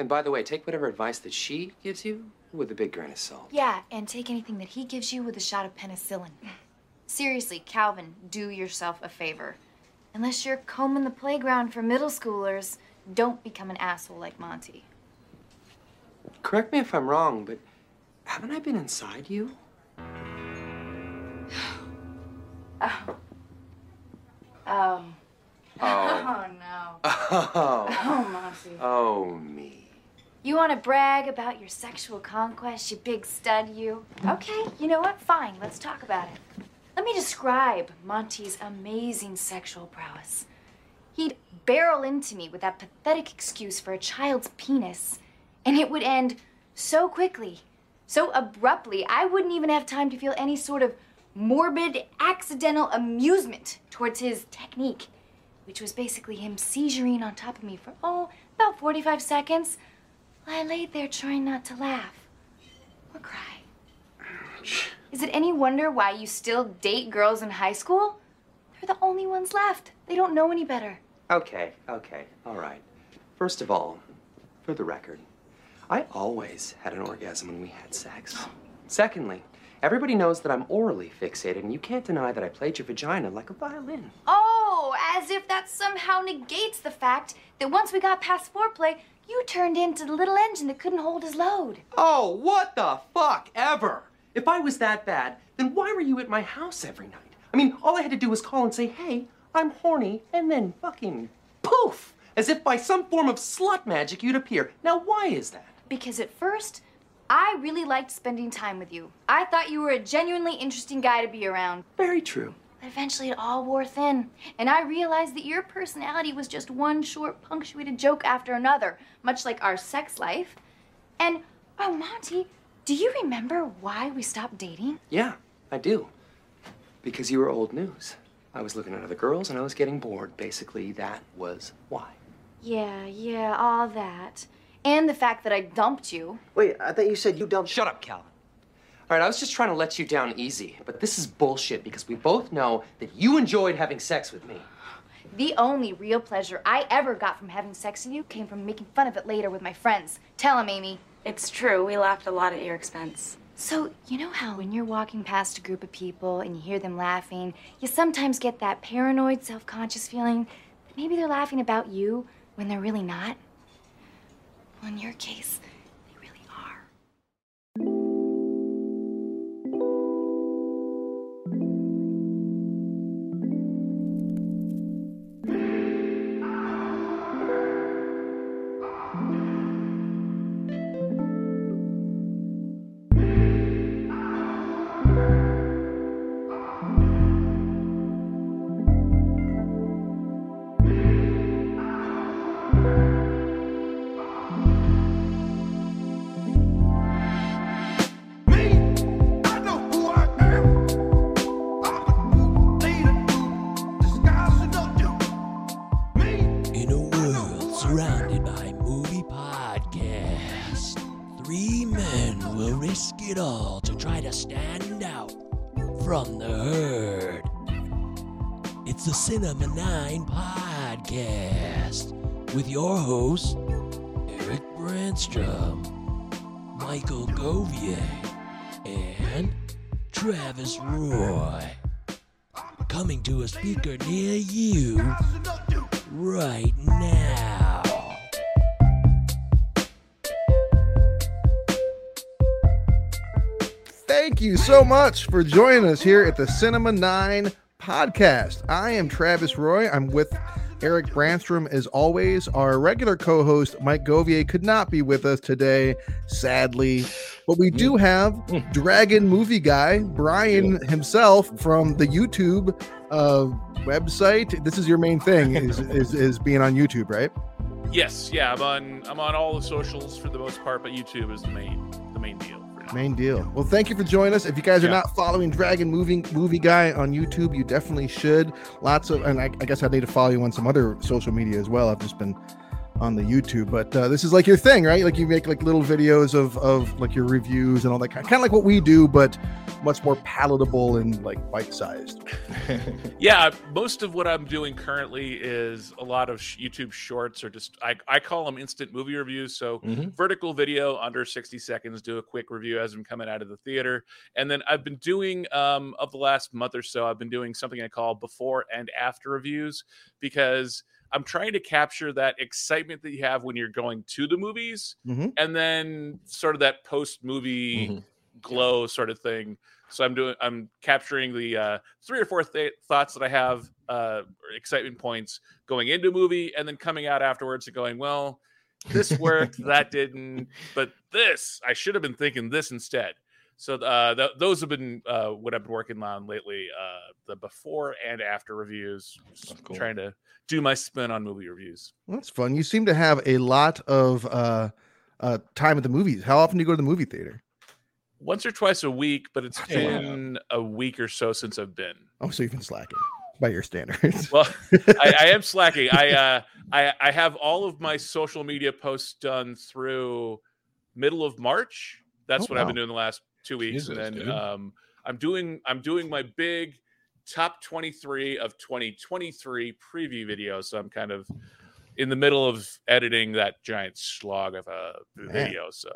And by the way, take whatever advice that she gives you with a big grain of salt. Yeah, and take anything that he gives you with a shot of penicillin. Seriously, Calvin, do yourself a favor. Unless you're combing the playground for middle schoolers, don't become an asshole like Monty. Correct me if I'm wrong, but haven't I been inside you? Oh. Um. Oh. Oh, no. Oh. Oh, Monty. Oh, me. You want to brag about your sexual conquest, you big stud, you? Okay, you know what? Fine, let's talk about it. Let me describe Monty's amazing sexual prowess. He'd barrel into me with that pathetic excuse for a child's penis, and it would end so quickly, so abruptly, I wouldn't even have time to feel any sort of morbid, accidental amusement towards his technique, which was basically him seizuring on top of me for, oh, about 45 seconds. I laid there trying not to laugh or cry. Ouch. Is it any wonder why you still date girls in high school? They're the only ones left. They don't know any better. Okay, okay, all right. First of all, for the record, I always had an orgasm when we had sex. Secondly, everybody knows that I'm orally fixated, and you can't deny that I played your vagina like a violin. Oh, as if that somehow negates the fact that once we got past foreplay, you turned into the little engine that couldn't hold his load. Oh, what the fuck ever! If I was that bad, then why were you at my house every night? I mean, all I had to do was call and say, hey, I'm horny, and then fucking poof! As if by some form of slut magic you'd appear. Now, why is that? Because at first, I really liked spending time with you. I thought you were a genuinely interesting guy to be around. Very true. But eventually it all wore thin, and I realized that your personality was just one short, punctuated joke after another, much like our sex life. And, oh, Monty, do you remember why we stopped dating? Yeah, I do. Because you were old news. I was looking at other girls and I was getting bored. Basically, that was why. Yeah, yeah, all that. And the fact that I dumped you. Wait, I thought you said you dumped. Shut up, Calvin. All right, I was just trying to let you down easy, but this is bullshit because we both know that you enjoyed having sex with me. The only real pleasure I ever got from having sex with you came from making fun of it later with my friends. Tell them, Amy. It's true. We laughed a lot at your expense. So, you know how when you're walking past a group of people and you hear them laughing, you sometimes get that paranoid, self conscious feeling that maybe they're laughing about you when they're really not? Well, in your case, Cinema 9 podcast with your hosts, Eric Brandstrom, Michael Govier, and Travis Roy. Coming to a speaker near you right now. Thank you so much for joining us here at the Cinema 9 podcast. I am Travis Roy. I'm with Eric Branstrom as always. Our regular co host, Mike Govier, could not be with us today, sadly. But we do have Dragon Movie Guy, Brian himself from the YouTube uh, website. This is your main thing, is, is, is being on YouTube, right? Yes, yeah, I'm on I'm on all the socials for the most part, but YouTube is the main the main deal. Main deal. Well, thank you for joining us. If you guys are Yeah. not following Dragon Movie Movie Guy on YouTube, you definitely should. Lots of, and I, I guess I need to follow you on some other social media as well. I've just been on the YouTube. But uh, this is like your thing, right? Like you make like little videos of of like your reviews and all that kind, kind of like what we do, but much more palatable and like bite sized. Yeah, most of what I'm doing currently is a lot of sh- YouTube shorts or just I, I call them instant movie reviews. So Mhm. vertical video under 60 seconds, do a quick review as I'm coming out of the theater. And then I've been doing um of the last month or so, I've been doing something I call before and after reviews because I'm trying to capture that excitement that you have when you're going to the movies Mhm. and then sort of that post movie Mhm. glow sort of thing. So I'm doing I'm capturing the uh, three or four th- thoughts that I have uh, excitement points going into a movie and then coming out afterwards and going, well, this worked, that didn't, but this I should have been thinking this instead. So uh, th- those have been uh, what I've been working on lately. Uh, the before and after reviews, That's cool. trying to do my spin on movie reviews. That's fun. You seem to have a lot of uh, uh, time at the movies. How often do you go to the movie theater? Once or twice a week, but it's wow. been a week or so since I've been. Oh, so you've been slacking by your standards. Well, I, I am slacking. I uh, I I have all of my social media posts done through middle of March. That's Oh, what I've been doing the last two weeks, Jesus, and then um, I'm doing I'm doing my big top 23 of 2023 preview video. So I'm kind of in the middle of editing that giant slog of a Man. video. So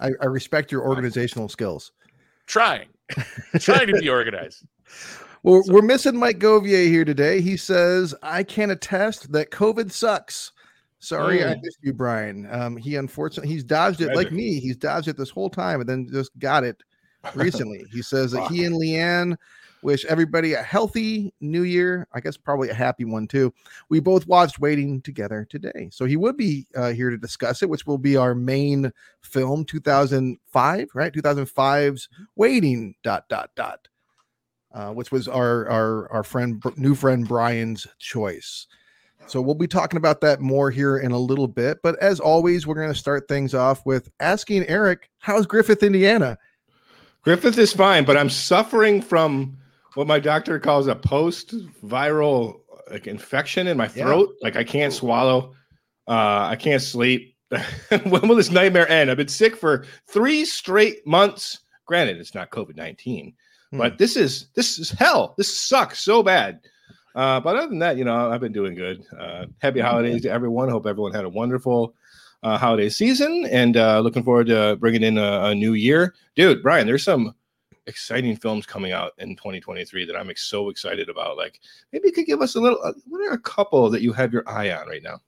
I, I respect your organizational skills. trying, trying to be organized. Well, we're missing Mike Govier here today. He says, I can attest that COVID sucks. Sorry, I Mm. missed you, Brian. Um, he unfortunately he's dodged it like me. He's dodged it this whole time and then just got it recently. he says that he and Leanne wish everybody a healthy new year. I guess probably a happy one too. We both watched Waiting together today. So he would be uh, here to discuss it, which will be our main film 2005, right? 2005's Waiting dot dot dot uh, which was our our our friend new friend Brian's choice. So we'll be talking about that more here in a little bit. But as always, we're going to start things off with asking Eric, "How's Griffith, Indiana?" Griffith is fine, but I'm suffering from what my doctor calls a post-viral like infection in my Yeah. throat. Like I can't swallow, uh, I can't sleep. when will this nightmare end? I've been sick for three straight months. Granted, it's not COVID nineteen, Hmm. but this is this is hell. This sucks so bad. Uh, but other than that, you know, I've been doing good. Uh, happy holidays to everyone. Hope everyone had a wonderful uh, holiday season, and uh, looking forward to bringing in a, a new year, dude. Brian, there's some exciting films coming out in 2023 that I'm ex- so excited about. Like, maybe you could give us a little. Uh, what are a couple that you have your eye on right now?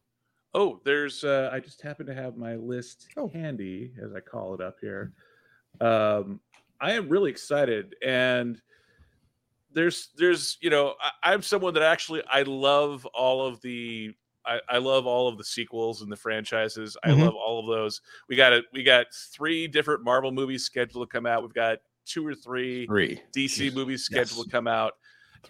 Oh, there's. Uh, I just happen to have my list Oh. handy, as I call it up here. Um, I am really excited, and there's, there's, you know, I, I'm someone that actually I love all of the. I, I love all of the sequels and the franchises. I Mhm. love all of those. We got it. We got three different Marvel movies scheduled to come out. We've got two or three Three DC Jesus. movies Yes. scheduled to come out.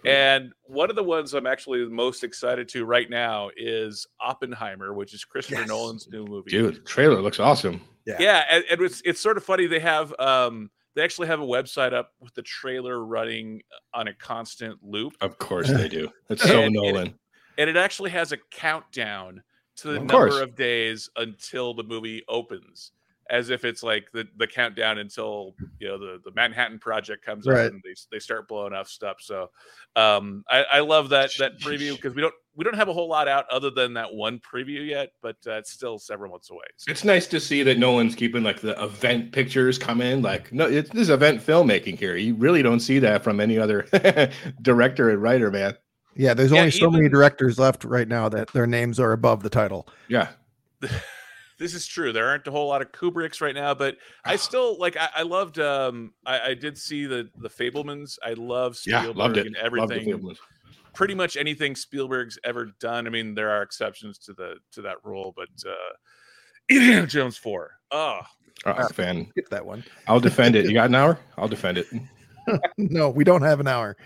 Three. And one of the ones I'm actually the most excited to right now is Oppenheimer, which is Christopher Yes. Nolan's new movie. dude, trailer looks awesome. Yeah, and, and it's it's sort of funny. They have um they actually have a website up with the trailer running uh, on a constant loop, Of course they do. It's so And- and- Nolan. and it actually has a countdown to the Of number course. of days until the movie opens. As if it's like the, the countdown until you know the, the Manhattan Project comes Right. out and they, they start blowing off stuff. So um, I, I love that that preview because we don't we don't have a whole lot out other than that one preview yet, but uh, it's still several months away. So It's nice to see that Nolan's keeping like the event pictures come in. Like, no, it's this event filmmaking here. You really don't see that from any other director and writer, man. Yeah, there's Yeah, only so many directors left right now that their names are above the title. Yeah. this is true. There aren't a whole lot of Kubricks right now, but I still like. I, I loved. Um, I, I did see the the Fabelmans. I love Yeah, Spielberg loved it. and everything. Fabelmans. pretty much anything Spielberg's ever done. I mean, there are exceptions to the to that rule, but uh, Indiana Jones four. Oh, I'm a fan. Skip that one. I'll defend it. You got an hour? I'll defend it. No, we don't have an hour.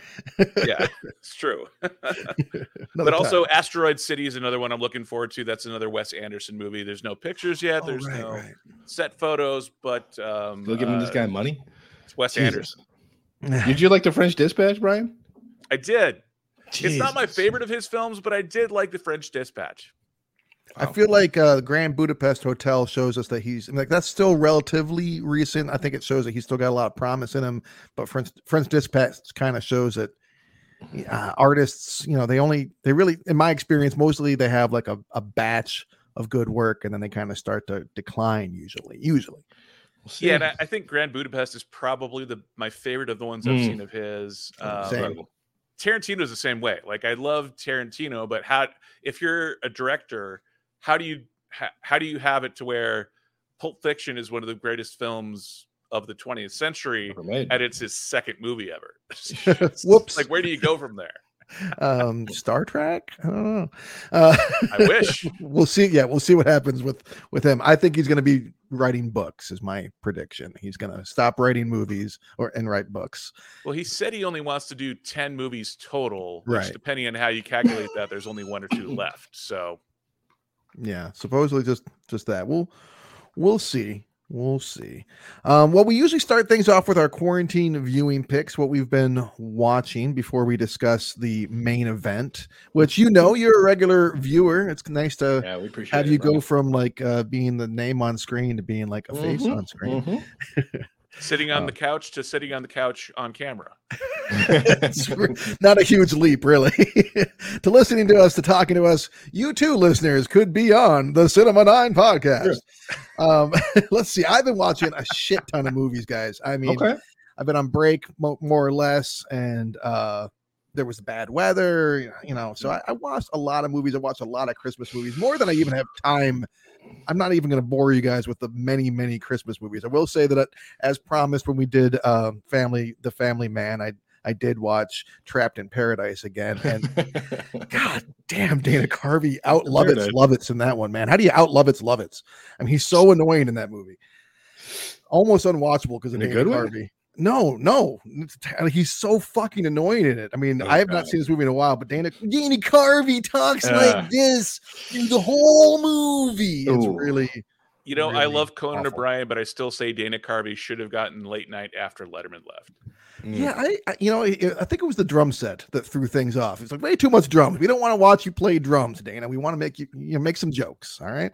yeah, it's true. Another but also, time. Asteroid City is another one I'm looking forward to. That's another Wes Anderson movie. There's no pictures yet. Oh, There's right, no right. set photos, but um, Still giving this uh, guy money? it's Wes Jesus. Anderson. Did you like the French Dispatch, Brian? I did. It's not my favorite of his films, but I did like the French Dispatch. I feel like uh, Grand Budapest Hotel shows us that he's I mean, like that's still relatively recent. I think it shows that he's still got a lot of promise in him. But French French Dispatch kind of shows that uh, artists, you know, they only they really, in my experience, mostly they have like a, a batch of good work and then they kind of start to decline. Usually, usually. We'll see. Yeah, and I, I think Grand Budapest is probably the my favorite of the ones I've Mm. seen of his. Um, Same. Incredible. Tarantino's the same way. Like I love Tarantino, but how if you're a director, how do you ha, how do you have it to where Pulp Fiction is one of the greatest films of the 20th century and it's his second movie ever? Whoops. Like where do you go from there? Um, Star Trek. I don't know. Uh, I wish. we'll see. Yeah, we'll see what happens with with him. I think he's going to be writing books. Is my prediction. He's going to stop writing movies or and write books. Well, he said he only wants to do 10 movies total, which Right. depending on how you calculate that, there's only one or two left. So Yeah, supposedly just just that. We'll we'll see. We'll see. Um, well, we usually start things off with our quarantine viewing picks, what we've been watching before we discuss the main event, which you know you're a regular viewer. It's nice to Yeah, have it, you brother. go from like uh, being the name on screen to being like a face Mhm, on screen. mhm. sitting on Uh, the couch to sitting on the couch on camera. It's not a huge leap, really. to listening to us, to talking to us, you too, listeners, could be on the Cinema Nine podcast. Um, let's see. I've been watching a shit ton of movies, guys. I mean, okay. I've been on break mo- more or less, and uh, there was bad weather, you know. So I, I watched a lot of movies. I watched a lot of Christmas movies, more than I even have time. I'm not even going to bore you guys with the many, many Christmas movies. I will say that, as promised, when we did uh, Family, The Family Man, I I did watch Trapped in Paradise again, and God damn, Dana Carvey out Lovitz. Lovitz in that one, man. How do you out Lovitz Lovitz? I mean, he's so annoying in that movie, almost unwatchable because of In a Dana good way? No, no, he's so fucking annoying in it. I mean, Oh, I have not seen this movie in a while, but Dana Dana Carvey talks Uh. like this through the whole movie. It's Ooh. really You know, I love Conan awful. O'Brien, but I still say Dana Carvey should have gotten late night after Letterman left. Mm. Yeah, I, I you know I, I think it was the drum set that threw things off. It's like way too much drums. We don't want to watch you play drums, Dana. We want to make you you know, make some jokes. All right.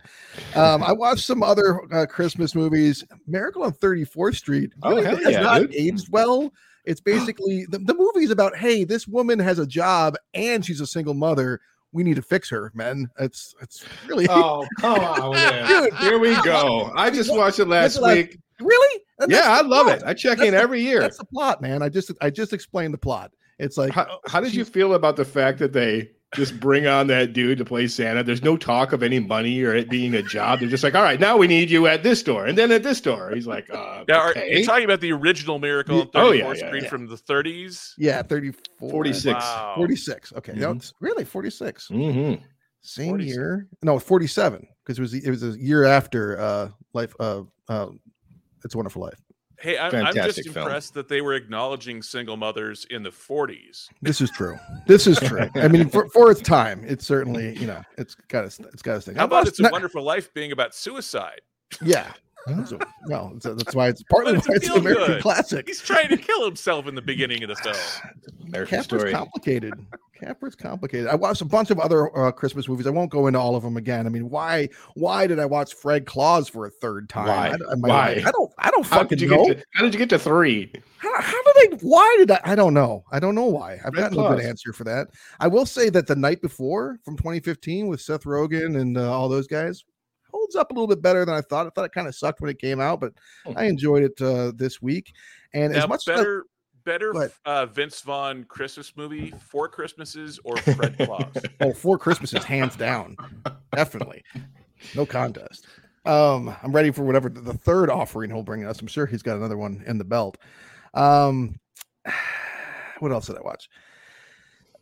Um, I watched some other uh, Christmas movies. Miracle on 34th Street Oh, really hell has yeah, not dude. aged well. It's basically the, the movie is about hey, this woman has a job and she's a single mother. We need to fix her, man. It's it's really Oh, come on. Dude, Here we go. I just watched it last week. really. And Yeah, I love plot. it. I check That's in the- every year. That's the plot, man. I just I just explained the plot. It's like How, how did you feel about the fact that they just bring on that dude to play Santa? There's no talk of any money or it being a job. They're just like, all right, now we need you at this store and then at this store. He's like, uh, Now, are okay. you talking about the original Miracle on 34th Oh, yeah, yeah, Street yeah. from the 30s? yeah, 34 46. Wow. 46. Okay. No, Mhm. it's really 46. Mhm. Same 46. year. No, 47 because it was it was a year after uh life uh uh It's a Wonderful Life. Hey, I'm, I'm just film. impressed that they were acknowledging single mothers in the 40s. This is true. This is true. I mean, for, for its time, it's certainly you know it's got its it's got its thing. How I about watched It's a not- Wonderful Life being about suicide? Yeah. So, well, so that's why it's partly it's why it's an American good. classic. He's trying to kill himself in the beginning of the film. American Capra's story. complicated. Capra's complicated. I watched a bunch of other uh, Christmas movies. I won't go into all of them again. I mean, why? Why did I watch Fred Claus for a third time? Why? I, don't- Why? I don't. I don't How fucking know. to, how did you get to three? How, how did I? Why did I? I don't know. I don't know why. I've Red gotten a good answer for that. I will say that the night before from 2015 with Seth Rogen and uh, all those guys holds up a little bit better than I thought. I thought it kind of sucked when it came out, but Hmm. I enjoyed it uh, this week. And Now, as much as I- better, ahead. uh, Vince Vaughn Christmas movie, Four Christmases, or Fred Claus? oh, Four Christmases, hands down, definitely, no contest. Um, I'm ready for whatever the the third offering he'll bring us. I'm sure he's got another one in the belt. Um, what else did I watch?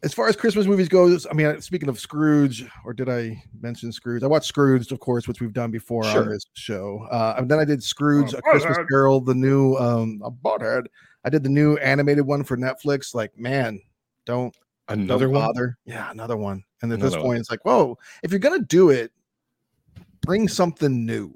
As far as Christmas movies goes, I mean, speaking of Scrooge, or did I mention Scrooge? I watched Scrooge, of course, which we've done before on this show. Uh, and then I did Scrooge, Oh, A Christmas. Carol, the new um, a butthead. I did the new animated one for Netflix. Like, man, don't Another don't one? Yeah, another one. And at this one. point, it's like, whoa, if you're gonna do it, bring something new.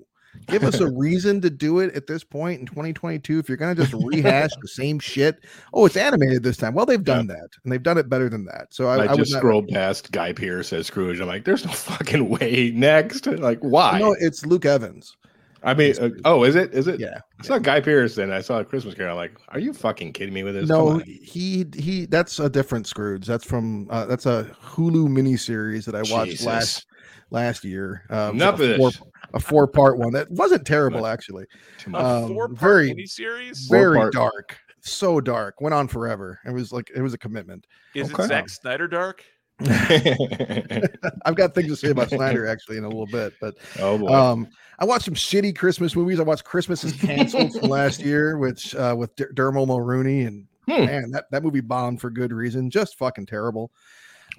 Give us a reason to do it at this point in 2022. If you're gonna just rehash the same shit, oh, it's animated this time. Well, they've done that, and they've done it better than that. So I, I, I just not- scrolled past Guy Pearce as Scrooge. I'm like, there's no fucking way. Next, like, why? No, it's Luke Evans. I mean, uh, oh, is it? Is it? Yeah. I saw Guy Pearce and I saw a Christmas Carol. I'm like, are you fucking kidding me with this? No, he he. That's a different Scrooge. That's from uh, that's a Hulu miniseries that I watched Jesus. last last year. Um, Enough of four, this. A four part one that wasn't terrible actually. A. Um, four-part very- miniseries. Very Four-part. dark, so dark. Went on forever. It was like it was a commitment. Is okay. it Zack Snyder dark? I've got things to say about Snyder actually in a little bit, but oh boy. um, I watched some shitty Christmas movies. I watched Christmas is canceled from last year, which uh, with D- Dermot Mulroney, and Hmm. man, that, that movie bombed for good reason. Just fucking terrible.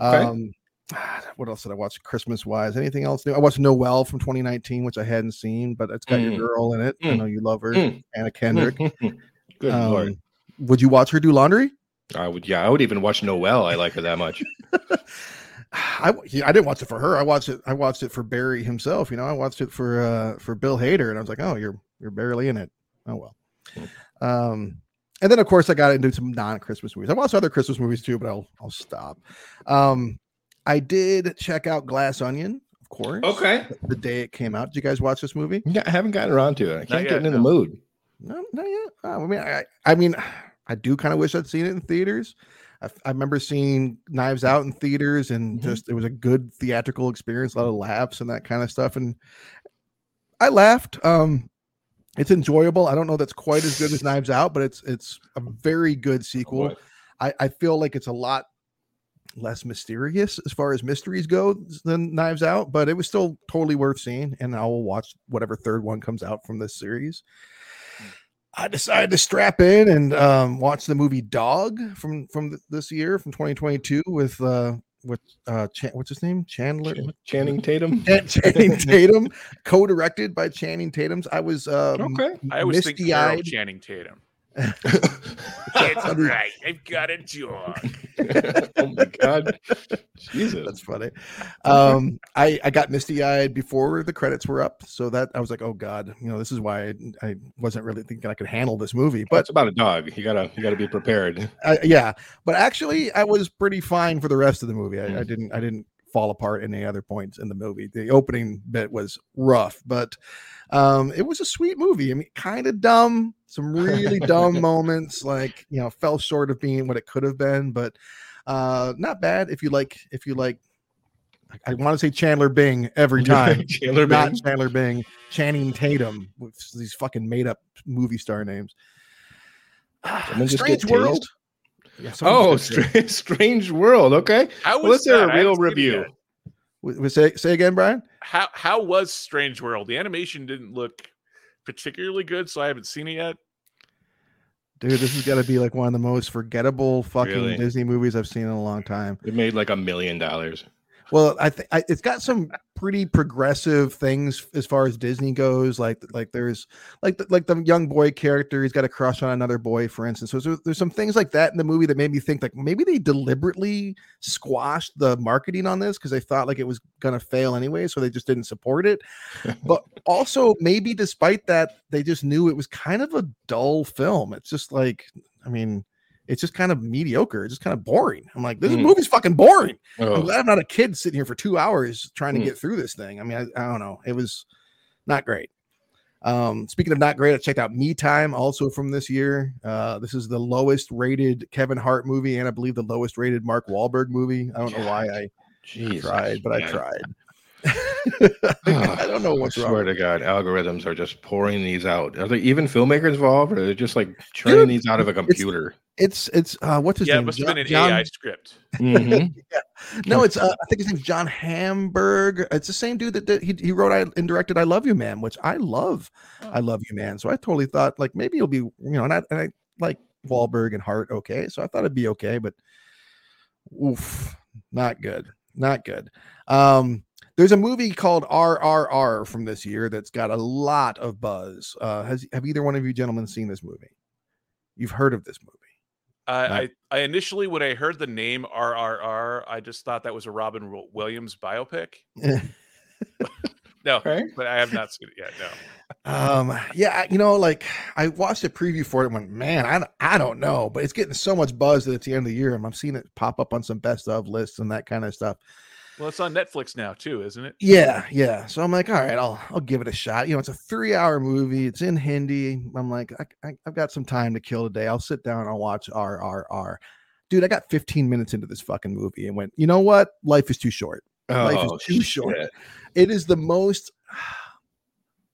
Okay. Um, what else did I watch Christmas wise? Anything else new? I watched Noel from 2019, which I hadn't seen, but it's got Mm. your girl in it. I Mm. know you love her, Mm. Anna Kendrick. Good lord. Um, would you watch her do laundry? I would. Yeah, I would even watch Noel. I like her that much. I I didn't watch it for her. I watched it. I watched it for Barry himself. You know, I watched it for uh for Bill Hader, and I was like, oh, you're you're barely in it. Oh well. Um, and then of course I got into some non-Christmas movies. I watched other Christmas movies too, but I'll I'll stop. Um, I did check out Glass Onion, of course. Okay. The day it came out. Did you guys watch this movie? Yeah, I haven't gotten around to it. I can't yet, get in the mood. No, not yet. Oh, I mean, I, I mean, I do kind of wish I'd seen it in theaters. I remember seeing Knives Out in theaters, and Mhm. just it was a good theatrical experience, a lot of laughs and that kind of stuff. And I laughed. Um, it's enjoyable. I don't know that's quite as good as Knives Out, but it's it's a very good sequel. boy. I, I feel like it's a lot less mysterious as far as mysteries go than Knives Out, but it was still totally worth seeing. And I will watch whatever third one comes out from this series. I decided to strap in and um, watch the movie Dog from from this year from 2022 with uh with uh Chan- what's his name Chandler Ch- Channing Tatum. Chan- Channing Tatum, co-directed by Channing Tatum's. I was um, Okay. I always think misty-eyed. Channing Tatum. That's That's right. I've got a jaw. oh my god. Jesus. That's funny. Um, I I got misty eyed before the credits were up, so that I was like, oh god, you know, this is why I, I wasn't really thinking I could handle this movie. But But it's about a dog. You gotta you gotta be prepared. I, yeah, but actually, I was pretty fine for the rest of the movie. I, I Mm. didn't I didn't fall apart in any other points in the movie. The opening bit was rough, but um, it was a sweet movie. I mean, kind of dumb, some really dumb moments, like you know, fell short of being what it could have been, but uh, not bad if you like if you like. I want to say Chandler Bing every time. Chandler Not Bing. Chandler Bing, Channing Tatum with these fucking made up movie star names. Someone just Strange get World. Yeah, Oh, just strange, strange world. Okay. How Well, was let's hear that? a I real haven't seen it review. yet. W- w- say say again, Brian. How how was Strange World? The animation didn't look particularly good, so I haven't seen it yet. Dude, this has got to be like one of the most forgettable fucking Really? Disney movies I've seen in a long time. It made like a million dollars. Well, I think it's got some pretty progressive things as far as Disney goes. Like, like there's like the, like the young boy character, he's got a crush on another boy, for instance. So there's, there's some things like that in the movie that made me think like maybe they deliberately squashed the marketing on this because they thought like it was gonna fail anyway, so they just didn't support it. but also maybe despite that, they just knew it was kind of a dull film. It's just like, I mean. It's just kind of mediocre. It's just kind of boring. I'm like, this Mm. movie's fucking boring. I'm Oh, glad I'm not a kid sitting here for two hours trying to Hmm. get through this thing. I mean, I, I don't know. It was not great. Um, speaking of not great, I checked out Me Time also from this year. Uh, this is the lowest rated Kevin Hart movie, and I believe the lowest rated Mark Wahlberg movie. I don't know why I Jesus, tried, but I tried. I don't know what's I wrong. swear to God, algorithms are just pouring these out. Are there even filmmakers involved, or are they're just like churning these out of a computer? It's it's uh, what's his yeah, it name? must have been an John- AI script. Mhm. No, it's uh, I think his name's John Hamburg. It's the same dude that did, he he wrote I and directed I Love You Man, which I love. I Love You Man. So I totally thought like maybe it'll be you know, and I, and I like Wahlberg and Hart. Okay, so I thought it'd be okay, but oof, not good, not good. Um, there's a movie called RRR from this year that's got a lot of buzz. Uh, has have either one of you gentlemen seen this movie? You've heard of this movie? I, I, I initially, when I heard the name RRR, I just thought that was a Robin Williams biopic. No, Right? but I have not seen it yet. No. Um, yeah, you know, like I watched a preview for it and went, man, I, I don't know, but it's getting so much buzz that it's the end of the year and I'm seeing it pop up on some best of lists and that kind of stuff. Well, it's on Netflix now too, isn't it? Yeah, yeah. So I'm like, all right, I'll I'll give it a shot. You know, it's a three hour movie. It's in Hindi. I'm like, I, I, I've got some time to kill today. I'll sit down. I'll watch RRR. Dude, I got 15 minutes into this fucking movie and went, you know what? Life is too short. Life is Oh, too short. It is the most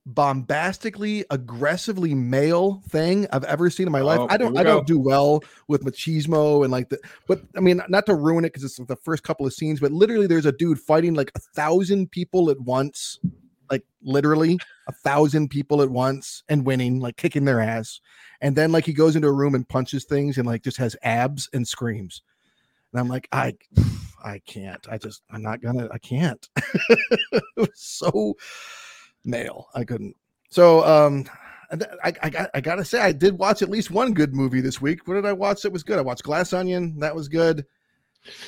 bombastically aggressively male thing I've ever seen in my life. Oh, I don't I don't do well with machismo and like the but I mean not to ruin it because it's the first couple of scenes, but literally there's a dude fighting like a thousand people at once, like literally a thousand people at once and winning, like kicking their ass. And then like he goes into a room and punches things and like just has abs and screams. And I'm like, I I can't. I just I'm not gonna I can't. it was so male. I couldn't. So um I, I, got, I gotta say I did watch at least one good movie this week. What did I watch that was good? I watched Glass Onion, that was good.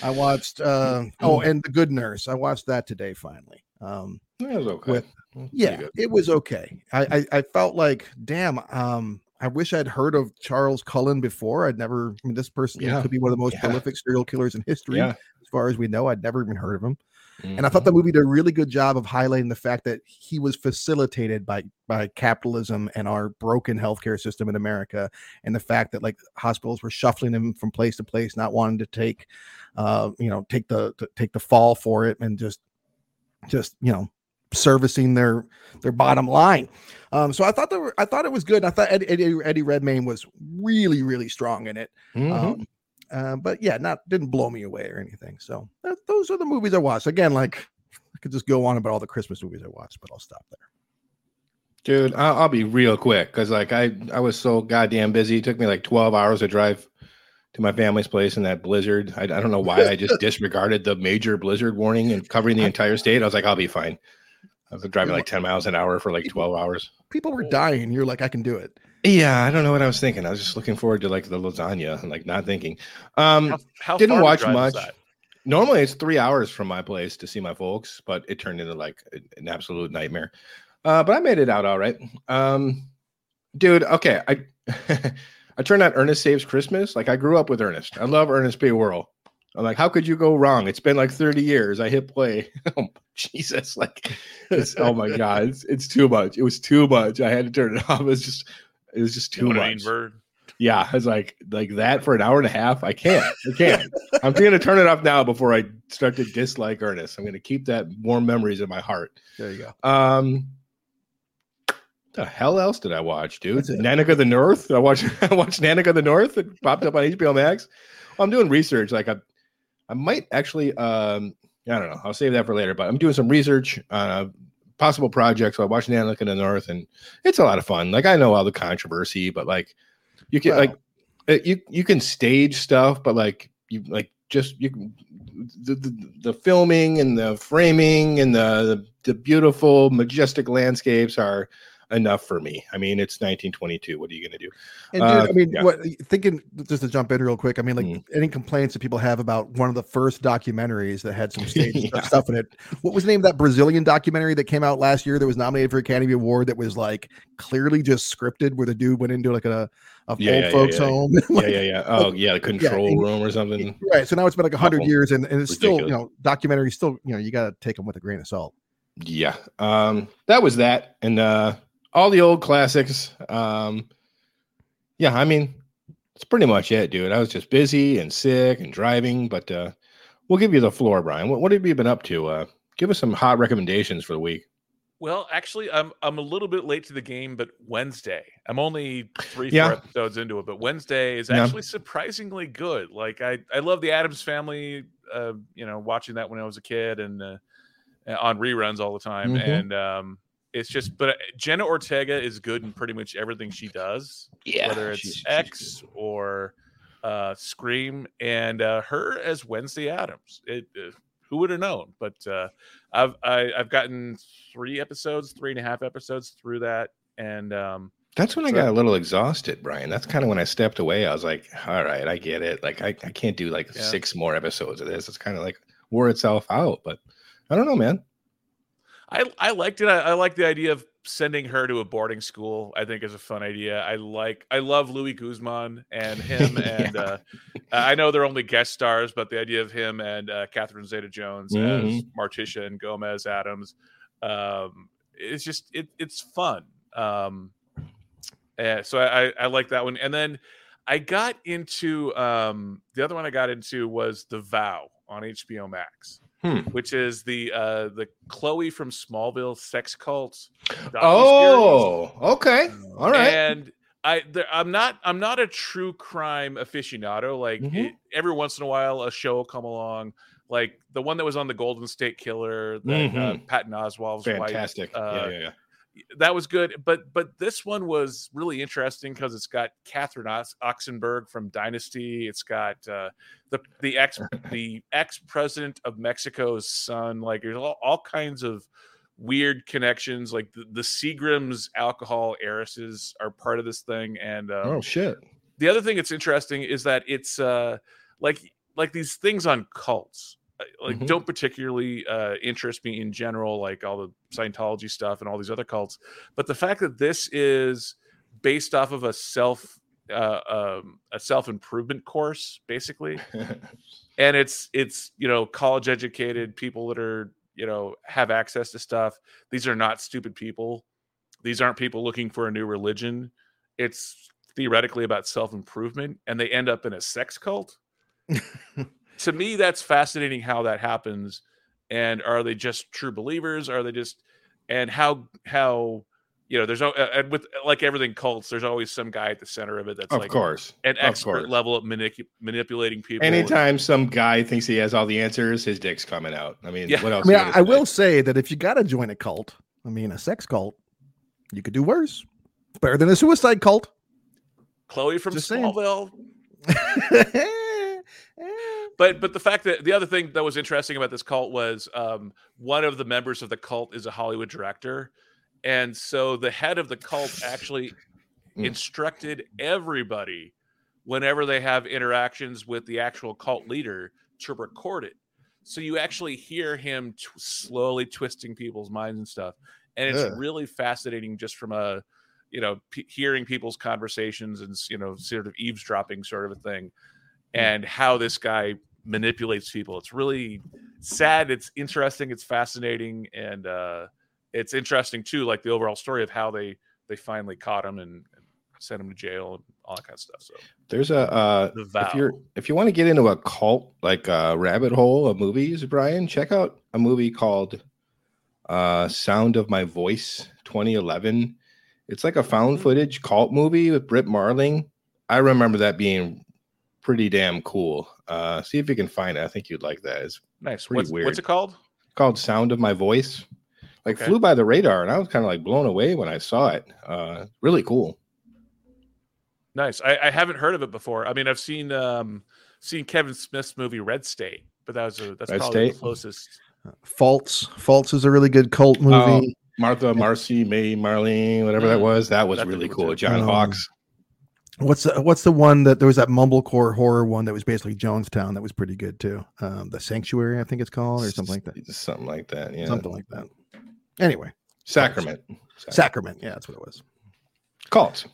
I watched uh oh and The Good Nurse. I watched that today finally. Um That was okay. With- yeah, it was okay. I, I I felt like damn, um I wish I'd heard of Charles Cullen before. I'd never I mean this person Yeah. could be one of the most Yeah. prolific serial killers in history Yeah. as far as we know. I'd never even heard of him. And I thought the movie did a really good job of highlighting the fact that he was facilitated by by capitalism and our broken healthcare system in America, and the fact that like hospitals were shuffling him from place to place, not wanting to take, uh, you know, take the to take the fall for it, and just just you know servicing their their bottom line. Um, so I thought that were, I thought it was good. I thought Eddie, Eddie, Redmayne was really really strong in it. Mhm. Um, uh, but yeah, not didn't blow me away or anything. So that, those are the movies I watched. Again, like I could just go on about all the Christmas movies I watched, but I'll stop there. Dude, I'll, I'll be real quick because like I I was so goddamn busy. It took me like twelve hours to drive to my family's place in that blizzard. I, I don't know why I just disregarded the major blizzard warning and covering the entire state. I was like, I'll be fine. I was driving like ten miles an hour for like twelve hours. People were dying. You're like, I can do it. Yeah, I don't know what I was thinking. I was just looking forward to like the lasagna and like not thinking. Um, How, how Didn't watch much. normally it's three hours from my place to see my folks, but it turned into like an absolute nightmare. Uh, but I made it out all right. Um, dude, okay. I I turned on Ernest Saves Christmas. Like I grew up with Ernest. I love Ernest P. Worrell. I'm like, how could you go wrong? It's been like 30 years. I hit play. oh Jesus, like it's oh my god, it's, it's too much. It was too much. I had to turn it off. It's just it was just too You much. Bird? Yeah, I was like, like that for an hour and a half. I can't. I can't. I'm gonna turn it off now before I start to dislike Ernest. I'm gonna keep that warm memories in my heart. There you go. Um, the hell else did I watch, dude? That's it. Nanook of the North. I watched. I watched Nanook of the North. It popped up on HBO Max. Well, I'm doing research. Like I, I might actually. Um, I don't know. I'll save that for later. But I'm doing some research on a possible projects. So I watched Nanook of the North, and it's a lot of fun. Like I know all the controversy, but like you can like you you can stage stuff, but like you like just you can- the, the the filming and the framing and the, the the beautiful majestic landscapes are enough for me. I mean, it's 1922. What are you gonna do? And dude, Uh, I mean, yeah. what thinking just to jump in real quick. I mean, like Mm. any complaints that people have about one of the first documentaries that had some stage Yeah. stuff in it. What was the name of that Brazilian documentary that came out last year that was nominated for Academy Award that was like clearly just scripted where the dude went into like a, a Yeah, old yeah, folks yeah, home. Yeah, yeah, yeah. Oh, yeah, the control and- room or something. Right. So now it's been like a hundred years and, and it's still, you know, documentaries still, you know, you gotta take them with a grain of salt. Yeah. Um, that was that, and uh, all the old classics. Um, yeah, I mean, it's pretty much it, dude. I was just busy and sick and driving, but uh, we'll give you the floor, Brian. What, what have you been up to? Uh, give us some hot recommendations for the week. Well, actually, I'm I'm a little bit late to the game, but Wednesday. I'm only three, Yeah. four episodes into it, but Wednesday is Yeah. actually surprisingly good. Like I, I love the Addams Family. Uh, you know, watching that when I was a kid and uh, on reruns all the time, Mhm. and um, it's just. But uh, Jenna Ortega is good in pretty much everything she does. Yeah whether it's she's- she's X or uh, Scream, and uh, her as Wednesday Addams. It uh, who would have known? But uh, I've I, I've gotten three episodes, three and a half episodes through that, and um, That's when I got a little exhausted, Brian. That's kind of when I stepped away. I was like, all right, I get it. Like, I, I can't do like Yeah. six more episodes of this. It's kind of like wore itself out, but I don't know, man. I I liked it. I, I like the idea of sending her to a boarding school. I think is a fun idea. I like I love Luis Guzman and him and Yeah. uh, I know they're only guest stars, but the idea of him and uh, Catherine Zeta Jones as Mhm. Morticia and Gomez Addams, um, it's just it it's fun. Um, yeah, so I, I I like that one. And then I got into um, the other one. I got into was The Vow on HBO Max, Hmm. which is the uh, the Chloe from Smallville sex cult. Oh, okay. All right. And I, there, I'm not, I'm not a true crime aficionado. Like Mhm. it, every once in a while, a show will come along. Like the one that was on the Golden State Killer, that uh, Mhm. Patton Oswalt's wife. Fantastic. uh, yeah, yeah, yeah. That was good, but but this one was really interesting because it's got Catherine Oxenberg from Dynasty. It's got uh, the the ex the ex president of Mexico's son. Like there's all, all kinds of weird connections. Like the, the Seagram's alcohol heiresses are part of this thing, and um, Oh shit. the other thing that's interesting is that it's uh like like these things on cults like Mhm. don't particularly uh interest me in general like all the scientology stuff and all these other cults but the fact that this is based off of a self uh um, a self-improvement course basically and it's it's you know college educated people that are you know have access to stuff. These are not stupid people. These aren't people looking for a new religion. It's theoretically about self-improvement and they end up in a sex cult to me that's fascinating how that happens and are they just true believers are they just and how how you know there's al- uh, and with like everything cults there's always some guy at the center of it that's of like course. an Of expert course. level at manipu- manipulating people Anytime some guy thinks he has all the answers, his dick's coming out. I mean, Yeah. what I else? mean, I, gonna I will say that if you got to join a cult, I mean, a sex cult, you could do worse. Better than a suicide cult. chloe from Just saying. smallville but but the fact that the other thing that was interesting about this cult was um, one of the members of the cult is a Hollywood director, and so the head of the cult actually Mm. instructed everybody whenever they have interactions with the actual cult leader to record it. So you actually hear him t- slowly twisting people's minds and stuff, and it's Ugh. really fascinating just from a you know p- hearing people's conversations and you know sort of eavesdropping sort of a thing and how this guy manipulates people. It's really sad. It's interesting. It's fascinating, and uh, it's interesting too, like the overall story of how they they finally caught him and, and sent him to jail and all that kind of stuff. So There's a uh, the if you're if you want to get into a cult like a rabbit hole of movies, Brian, check out a movie called uh Sound of My Voice 2011. It's like a found footage cult movie with Brit Marling. I remember that being pretty damn cool. Uh see if you can find it. I think you'd like that. It's nice. pretty What's, weird. what's it called? called Sound of My Voice. Like Okay. flew by the radar and I was kind of like blown away when I saw it. Uh really cool. Nice. I, I haven't heard of it before. I mean, I've seen um seen Kevin Smith's movie Red State, but that was a, that's Red probably State? the closest. False. False is a really good cult movie. Oh, Martha, Marcy, May, Marlene, whatever that Mm. was. That was That's really cool. John Um, Hawkes. What's the what's the one that there was that mumblecore horror one that was basically Jonestown that was pretty good too. Um, the Sanctuary, I think it's called, or something like that. Something like that. Yeah. Something like that. Anyway, Sacrament. Sacrament. Yeah, that's what it was. Cult. All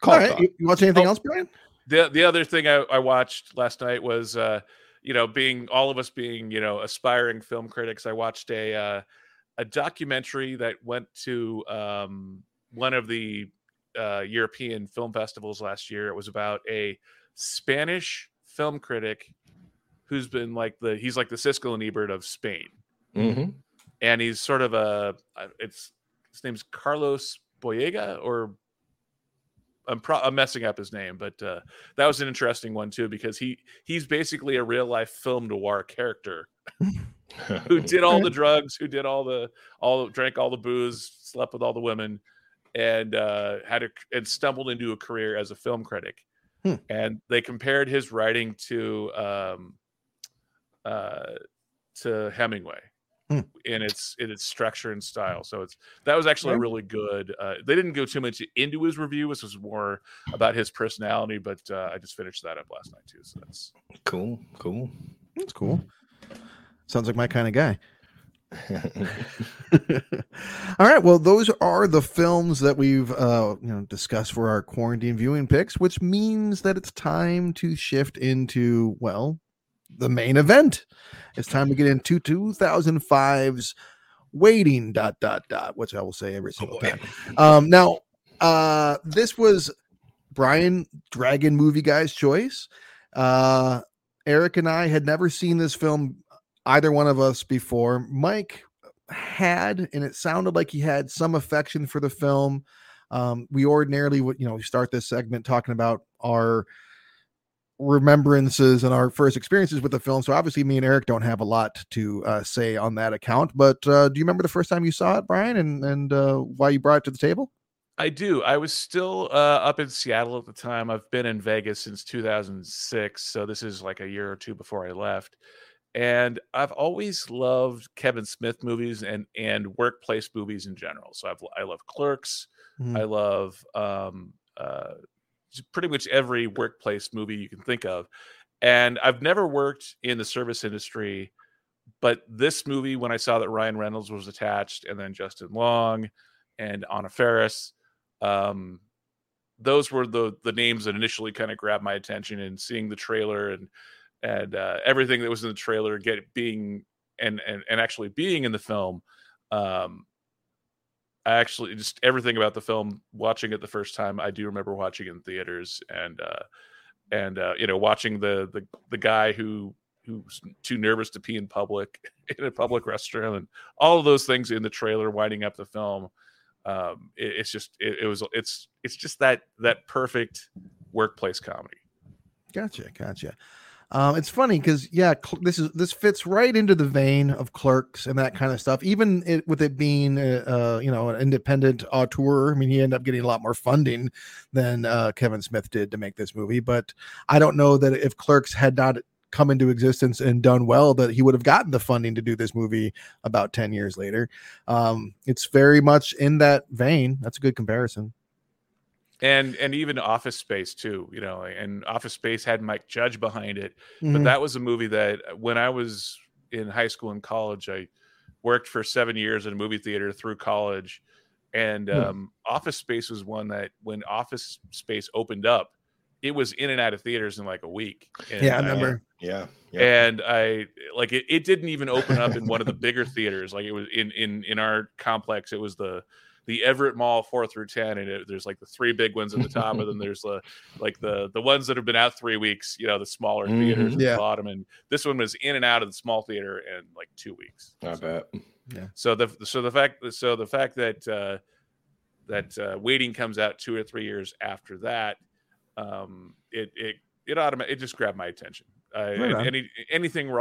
Cult. right. talk. You, you watch anything Oh. else, Brian? the the other thing I, I watched last night was uh you know being all of us being you know aspiring film critics i watched a uh, a documentary that went to um one of the uh european film festivals last year. It was about a spanish film critic who's been like the he's like the Siskel and Ebert of Spain. Mhm. and he's sort of a uh, it's his name's Carlos Boyega or I'm, pro- I'm messing up his name, but uh, that was an interesting one too because he he's basically a real life film noir character who did all the drugs, who did all the all drank all the booze, slept with all the women, and uh, had a and stumbled into a career as a film critic. Hmm. And they compared his writing to um, uh, to Hemingway Hmm. in its in its structure and style. So it's that was actually a really good. Uh, they didn't go too much into his review. This was more about his personality, but uh, I just finished that up last night too. So that's Cool. Cool. That's cool. Sounds like my kind of guy. All right. Well, those are the films that we've uh, you know discussed for our quarantine viewing picks, which means that it's time to shift into well, the main event. It's time to get into 2005's waiting dot dot dot, which I will say every single boy. time. Um, now, uh, this was Brian Dragon movie guy's choice. Uh, Eric and I had never seen this film, either one of us before. Mike had, and it sounded like he had some affection for the film. Um, we ordinarily would, you know, start this segment talking about our remembrances and our first experiences with the film. So obviously, me and Eric don't have a lot to uh, say on that account. But uh, do you remember the first time you saw it, Brian, and and uh, why you brought it to the table? I do. I was still uh, up in Seattle at the time. I've been in Vegas since 2006, so this is like a year or two before I left. And I've always loved Kevin Smith movies and and workplace movies in general. So I've I love Clerks. Mhm. I love um, uh, pretty much every workplace movie you can think of. And I've never worked in the service industry, but this movie, when I saw that Ryan Reynolds was attached, and then Justin Long and Anna Faris, um, those were the the names that initially kind of grabbed my attention. And seeing the trailer and and uh, everything that was in the trailer get being and and and actually being in the film, um, I actually just everything about the film. Watching it the first time, I do remember watching in theaters and uh, and uh, you know watching the the the guy who who's too nervous to pee in public in a public restaurant and all of those things in the trailer winding up the film um it, it's just it, it was it's it's just that that perfect workplace comedy Gotcha, gotcha. Um, it's funny because yeah, cl- this is this fits right into the vein of Clerks and that kind of stuff. Even it, with it being uh, you know an independent auteur, I mean, he ended up getting a lot more funding than uh, Kevin Smith did to make this movie. But I don't know that if Clerks had not come into existence and done well, that he would have gotten the funding to do this movie about ten years later. Um, it's very much in that vein. That's a good comparison. And and even office space too you know and office space had mike judge behind it Mhm. but that was a movie that uh, when i was in high school and college i worked for seven years in a movie theater through college and Hmm. um, office space was one that when office space opened up it was in and out of theaters in like a week And yeah, I I- remember. Yeah. yeah. and I like it, it didn't even open up in one of the bigger theaters. Like it was in in in our complex, it was the the Everett Mall four through ten, and it, there's like the three big ones at the top, and then there's the like the the ones that have been out three weeks. You know, the smaller theaters at Yeah. the bottom, and this one was in and out of the small theater in like two weeks. I bet. Yeah. So the so the fact so the fact that uh, that uh, waiting comes out two or three years after that, um, it it it automatic it just grabbed my attention. Uh, Right any anything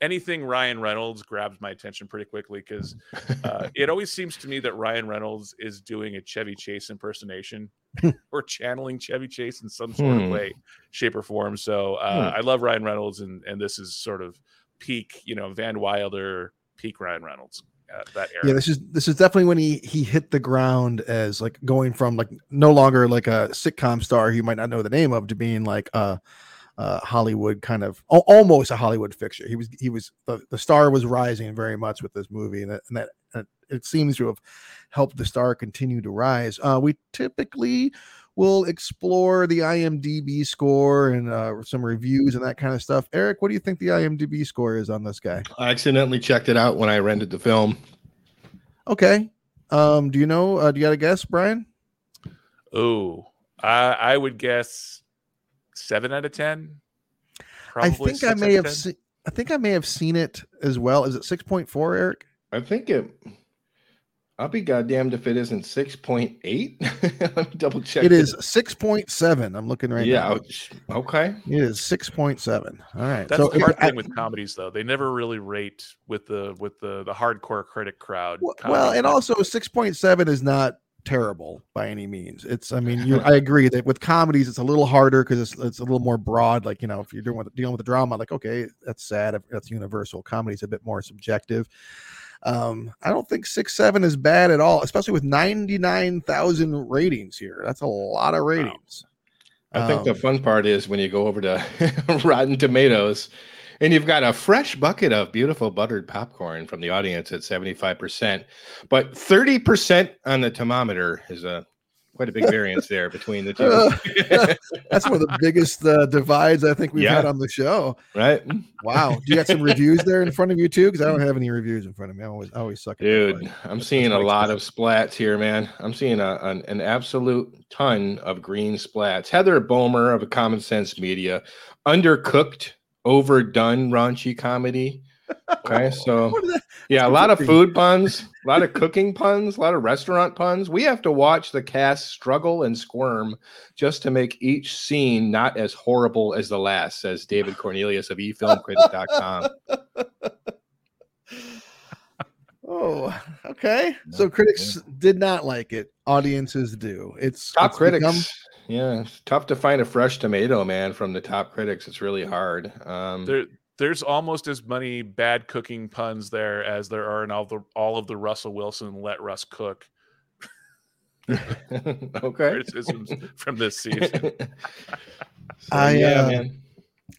anything Ryan Reynolds grabs my attention pretty quickly because uh, it always seems to me that Ryan Reynolds is doing a Chevy Chase impersonation or channeling Chevy Chase in some sort Hmm. of way, shape, or form. So uh, I love Ryan Reynolds, and and this is sort of peak, you know, Van Wilder, peak Ryan Reynolds. Uh, that era. Yeah, this is this is definitely when he he hit the ground as like going from like no longer like a sitcom star you might not know the name of to being like a, a Hollywood kind of al- almost a Hollywood fixture. He was he was the, the star was rising very much with this movie, and that, and that uh, it seems to have helped the star continue to rise. Uh, we typically will explore the IMDb score and uh, some reviews and that kind of stuff. Eric, what do you think the IMDb score is on this guy? I accidentally checked it out when I rented the film. Okay. Um, do you know? Uh, do you got a guess, Brian? Oh, I, I would guess seven out of ten. I think I may have 10. seen. I think I may have seen it as well. Is it six point four, Eric? I think it. I'll be goddamned if it isn't six point eight. Let me double check. It is six point seven. I'm looking right yeah. now. ouch. Okay. It is six point seven. All right. That's so the hard I- thing with comedies, though. They never really rate with the with the the hardcore critic crowd. well, well, and also six point seven is not terrible by any means. It's. I mean, you. I agree that with comedies, it's a little harder because it's it's a little more broad. Like you know, if you're doing with, dealing with the drama, like okay, that's sad. That's universal. Comedy's a bit more subjective. Um, I don't think six seven is bad at all, especially with ninety nine thousand ratings here. That's a lot of ratings. I think the Um, fun part is when you go over to Rotten Tomatoes And you've got a fresh bucket of beautiful buttered popcorn from the audience at 75%. But 30% on the thermometer is a quite a big variance there between the two. That's one of the biggest uh, divides I think we've Yeah. had on the show. right? Wow. Do you got some reviews there in front of you too? Because I don't have any reviews in front of me. I always, I always suck at that Dude, part. I'm That's seeing a lot of splats here, man. I'm seeing a, an, an absolute ton of green splats. Heather Bomer of Common Sense Media, undercooked, overdone raunchy comedy. Okay, so What is that? yeah, a lot of food puns, a lot of cooking puns, a lot of restaurant puns. We have to watch the cast struggle and squirm just to make each scene not as horrible as the last, says David Cornelius of eFilmCritic.com. Oh, okay. So critics did not like it. Audiences do. It's top it's critics become- yeah it's tough to find a fresh tomato man from the top critics it's really hard um There, there's almost as many bad cooking puns there as there are in all the all of the Russell Wilson "Let Russ Cook" okay criticisms from this season. So, I, yeah uh, man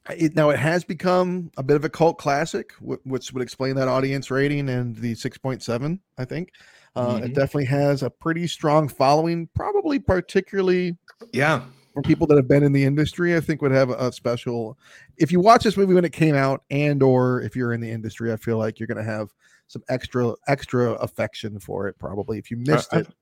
it, now it has become a bit of a cult classic, which would explain that audience rating and the 6.7, I think. Uh, Mhm. It definitely has a pretty strong following, probably particularly yeah for people that have been in the industry. I think would have a special. If you watch this movie when it came out, and or if you're in the industry, I feel like you're going to have some extra extra affection for it. Probably if you missed I've, it.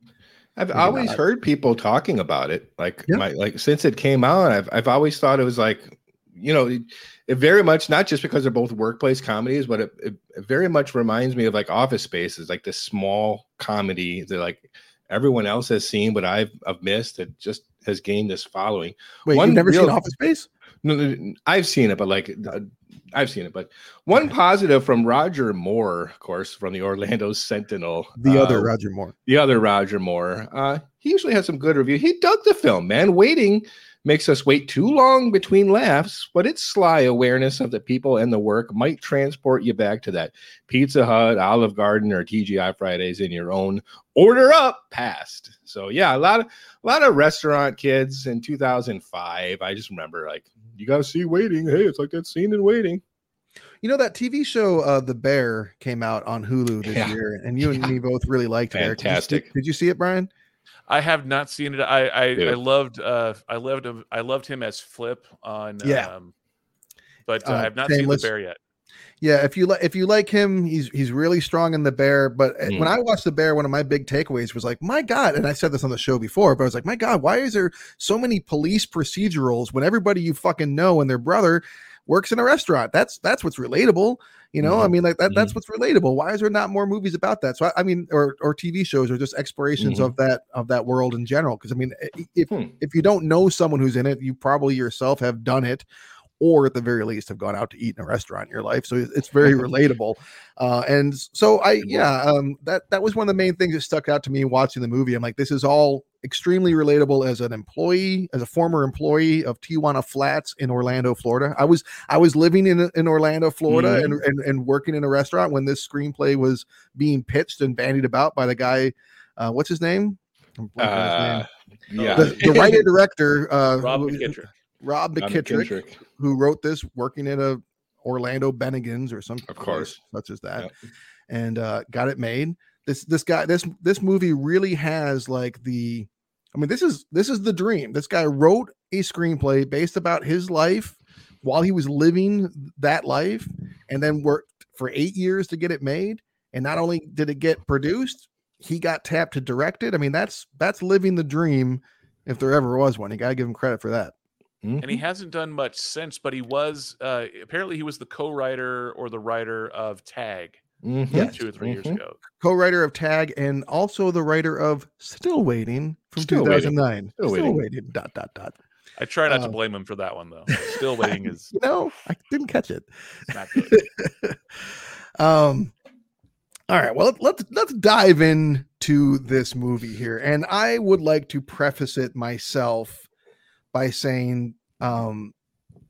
I've maybe always not. heard people talking about it like Yeah. my like since it came out I've, I've always thought it was like you know it, it very much not just because they're both workplace comedies but it, it, it very much reminds me of like office spaces like this small comedy that like everyone else has seen but i've i've missed that just has gained this following Wait, one you've never seen real- Office Space? No, no, no, I've seen it, but like uh, I've seen it. But one positive from Roger Moore, of course, from the Orlando Sentinel, The other uh, Roger Moore. the other Roger Moore. Uh, he usually has some good review. He dug the film, man. Waiting makes us wait too long between laughs, but its sly awareness of the people and the work might transport you back to that Pizza Hut, Olive Garden, or TGI Fridays in your own order up past. So yeah, a lot of a lot of restaurant kids in 2005. I just remember like you gotta see waiting. Hey, it's like that scene in waiting. You know that TV show, uh, The Bear, came out on Hulu this Yeah. year, and you and me both really liked it. Eric. Did you Fantastic. Did you see it, Brian? I have not seen it. I I, I loved uh I loved him. I loved him as Flip on Yeah. Um, but uh, Uh, I have not seen the bear yet. Yeah, if you like, if you like him, he's he's really strong in the bear. But Mm. when I watched the bear, one of my big takeaways was like, my God, and I said this on the show before, but I was like, my God, why is there so many police procedurals when everybody you fucking know and their brother works in a restaurant? That's that's what's relatable. You know, I Mhm. mean, like that, that's what's relatable. Why is there not more movies about that? So I, I mean, or or TV shows or just explorations Mhm. of that of that world in general. Because I mean, if Hmm. if you don't know someone who's in it, you probably yourself have done it, or at the very least have gone out to eat in a restaurant in your life. So it's- very relatable. Uh, and so I, yeah, um, that that was one of the main things that stuck out to me watching the movie. I'm like, this is all extremely relatable as an employee, as a former employee of Tijuana Flats in Orlando, Florida. I was I was living in in Orlando, Florida, and, and and working in a restaurant when this screenplay was being pitched and bandied about by the guy. Uh, what's his name? I'm blanking on his name Uh, yeah, the, the writer director uh Rob who- McKittrick. Rob McKittrick, McKittrick. who wrote this working at a Orlando Bennigan's or some Of course. such as that Yep. and uh got it made this this guy this this movie really has like the I mean this is this is the dream this guy wrote a screenplay based about his life while he was living that life and then worked for 8 years to get it made and not only did it get produced he got tapped to direct it I mean that's that's living the dream if there ever was one you got to give him credit for that and he Mhm. hasn't done much since but he was uh apparently he was the co-writer or the writer of tag Mhm. Yes. two or 3 years Mhm. ago co-writer of Tag and also the writer of Still Waiting from Still Waiting. 2009. Still Waiting. Dot dot dot. i try not to Uh, blame him for that one though still waiting is You know, I didn't catch it. not good um. All right. Well, let's let's dive into this movie here, and I would like to preface it myself by saying, um,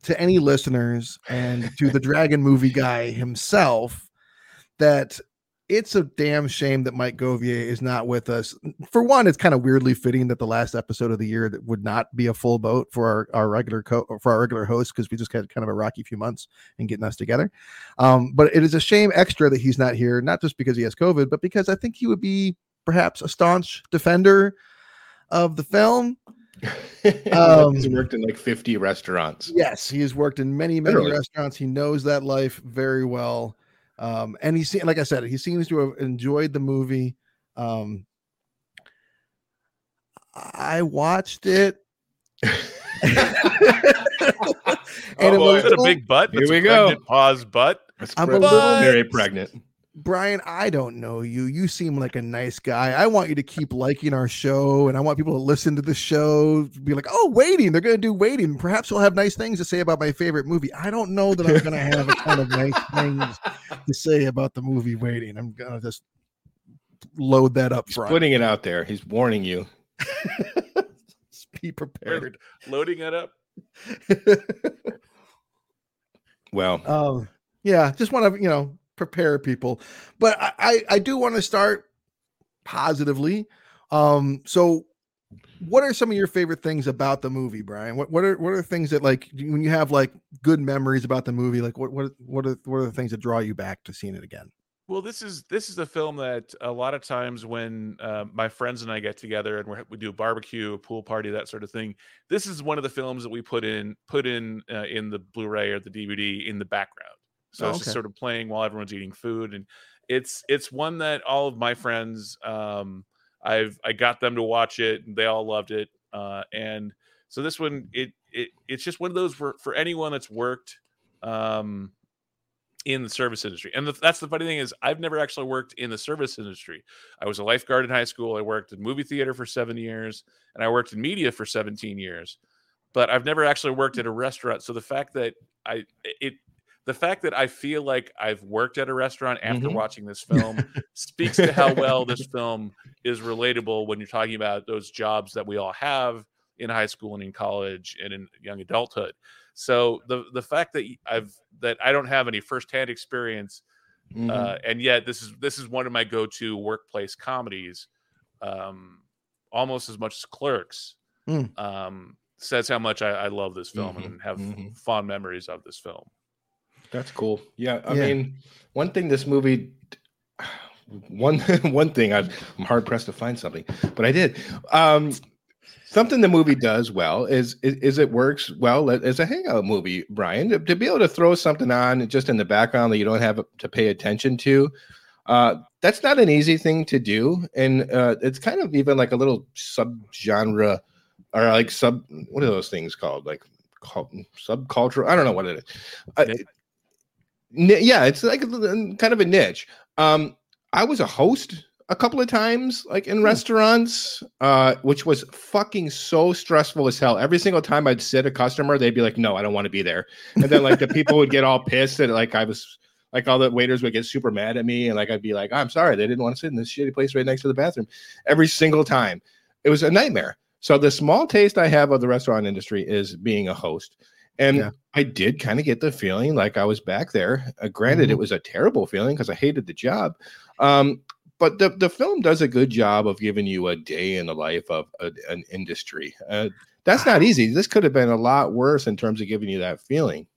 to any listeners and to the Dragon Movie guy himself, that it's a damn shame that Mike Govier is not with us. For one, it's kind of weirdly fitting that the last episode of the year that would not be a full boat for our, our regular co- for our regular host because we just had kind of a rocky few months in getting us together. Um, but it is a shame extra that he's not here, not just because he has COVID, but because I think he would be perhaps a staunch defender of the film. Um, He's worked in like 50 restaurants. Yes, he has worked in many, many Literally. restaurants. He knows that life very well. Um, and he's se- like I said, he seems to have enjoyed the movie. Um, I watched it. and Oh, I'm boy. a Is it a little- big butt? Here we go. pregnant Pause butt. That's I'm a little- very pregnant. Brian, I don't know you. You seem like a nice guy. I want you to keep liking our show, and I want people to listen to the show. Be like, oh, waiting. They're going to do waiting. Perhaps we'll have nice things to say about my favorite movie. I don't know that I'm going to have a ton of nice things to say about the movie Waiting. I'm going to just load that up He's front. putting it out there. He's warning you. Be prepared. Loading it up. Well, um, yeah, just want to you know prepare people, but I I, do want to start positively. Um, so what are some of your favorite things about the movie, Brian? What what are what are things that like when you have like good memories about the movie? Like what what what are what are the things that draw you back to seeing it again? Well, this is this is a film that a lot of times when uh, my friends and I get together and we do a barbecue, a pool party, that sort of thing. This is one of the films that we put in put in uh, in the Blu-ray or the DVD in the background. So Oh, it's just sort of playing while everyone's eating food, and it's it's one that all of my friends, um, I've I got them to watch it, and they all loved it. Uh, and so this one, it it it's just one of those for for anyone that's worked. Um, in the service industry. And the, that's the funny thing is I've never actually worked in the service industry. I was a lifeguard in high school. I worked in movie theater for 7 years and I worked in media for 17 years. But I've never actually worked at a restaurant. So the fact that I it the fact that I feel like I've worked at a restaurant after Mhm. watching this film speaks to how well this film is relatable when you're talking about those jobs that we all have in high school and in college and in young adulthood. So the the fact that I've that I don't have any firsthand experience, mhm. uh, and yet this is this is one of my go-to workplace comedies, um, almost as much as Clerks, Mm. um, says how much I, I love this film Mhm, and have mhm. fond memories of this film. That's cool. Yeah, I Yeah. mean, one thing this movie, one one thing I, I'm hard pressed to find something, but I did. Um, something the movie does well is, is is it works well as a hangout movie, Brian. To, to be able to throw something on just in the background that you don't have to pay attention to. Uh, that's not an easy thing to do, and uh, it's kind of even like a little subgenre, or like sub. What are those things called? Like called subcultural. I don't know what it is. Uh, Niche? Ni- yeah, it's like kind of a niche. Um, I was a host a couple of times, like in restaurants, uh, which was fucking so stressful as hell. Every single time I'd sit a customer, they'd be like, "No, I don't want to be there," and then like the people would get all pissed that like I was. Like all the waiters would get super mad at me, and like I'd be like, "I'm sorry, they didn't want to sit in this shitty place right next to the bathroom." Every single time, it was a nightmare. So the small taste I have of the restaurant industry is being a host, and Yeah. I did kind of get the feeling like I was back there. Uh, granted, it Mm-hmm. was a terrible feeling because I hated the job. Um, but the, the film does a good job of giving you a day in the life of a, an industry. Uh, that's not easy. This could have been a lot worse in terms of giving you that feeling.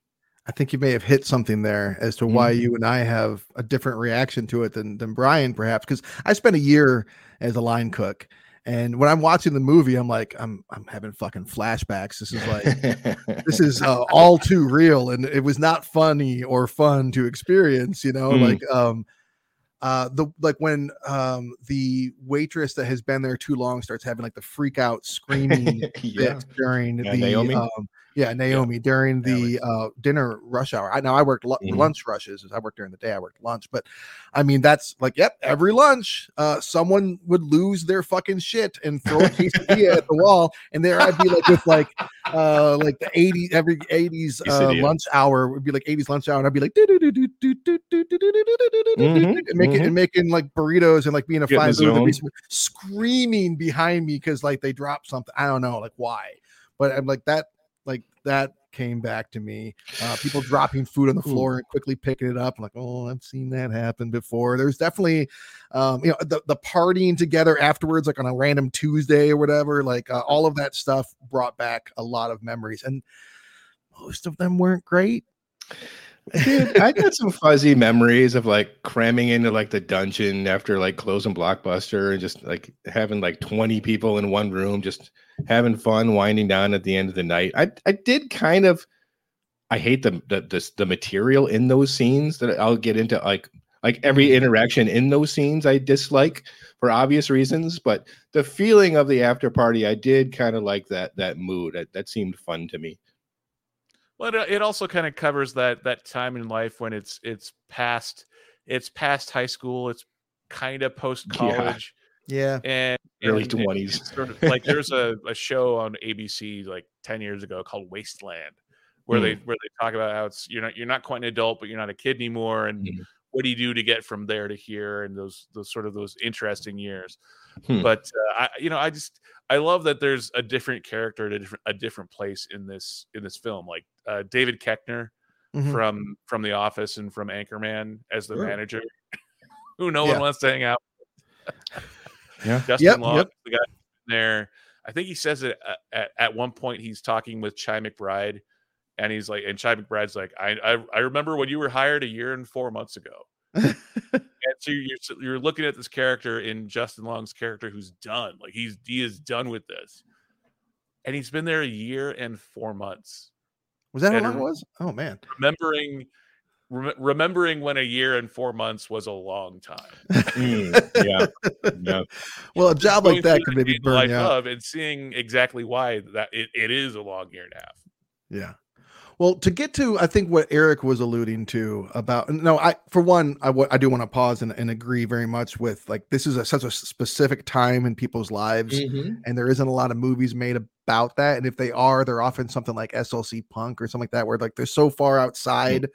I think you may have hit something there as to why you and I have a different reaction to it than than Brian, perhaps. Because I spent a year as a line cook, and when I'm watching the movie, I'm like, I'm I'm having fucking flashbacks. This is like this is uh, all too real, and it was not funny or fun to experience. You know, Mm. like um, uh, the like when um the waitress that has been there too long starts having like the freak out screaming yeah. bit during Yeah, the Naomi? um yeah Naomi during the uh dinner rush hour. I now I worked lu- Mhm. lunch rushes. I worked during the day. I worked lunch, but I mean that's like yep. Every lunch, uh, someone would lose their fucking shit and throw a quesadilla at the wall, and there I'd be like with like uh like the 80 every 80s uh, lunch hour would be like 80s lunch hour, and I'd be like Mhm, and making and making like burritos and like being a Get in the five food, there'd be zone. some screaming behind me because like they dropped something. I don't know like why, but I'm like that. That came back to me. Uh, people dropping food on the floor and quickly picking it up. Like, oh, I've seen that happen before. There's definitely, um, you know, the, the partying together afterwards, like on a random Tuesday or whatever. Like uh, all of that stuff brought back a lot of memories, and most of them weren't great. Dude, I got some fuzzy memories of like cramming into like the dungeon after like closing Blockbuster and just like having like 20 people in one room, just having fun, winding down at the end of the night. I I did kind of I hate the the the, the material in those scenes that I'll get into like like every mm-hmm. interaction in those scenes I dislike for obvious reasons, but the feeling of the after party, I did kind of like that that mood. That, that seemed fun to me. Well, it, it also kind of covers that that time in life when it's it's past it's past high school, it's kind of post college, Yeah. And Early and 20s. Sort of, like there's a, a show on ABC like ten years ago called Wasteland, where they Hmm. where they talk about how it's you're not you're not quite an adult, but you're not a kid anymore, and Mhm. what do you do to get from there to here, and those those sort of those interesting years. Hmm. But uh, I, you know, I just I love that there's a different character at a different a different place in this in this film. Like uh, David Koechner Mhm. from from The Office and from Anchorman as the Sure. manager, who no Yeah. one wants to hang out. Yeah. Justin Yep, Long, yep. the guy there. I think he says it at, at, at one point. He's talking with Chi McBride, and he's like, and Chi McBride's like, I, I I remember when you were hired a year and four months ago. and so you're you're looking at this character in Justin Long's character who's done, like he's he is done with this, and he's been there a year and four months Was that how long it was? Oh man. remembering rem- remembering when a year and four months was a long time. Mm, yeah. Yeah. Well, a job Going like that could maybe day in the burn life you out. of and seeing exactly why that it, it is a long year and a half. Yeah. Well, to get to, I think what Eric was alluding to about, no, I, for one, I I do want to pause and, and agree very much with like, this is a, such a specific time in people's lives. Mhm. And there isn't a lot of movies made about that. And if they are, they're often something like SLC punk or something like that, where like they're so far outside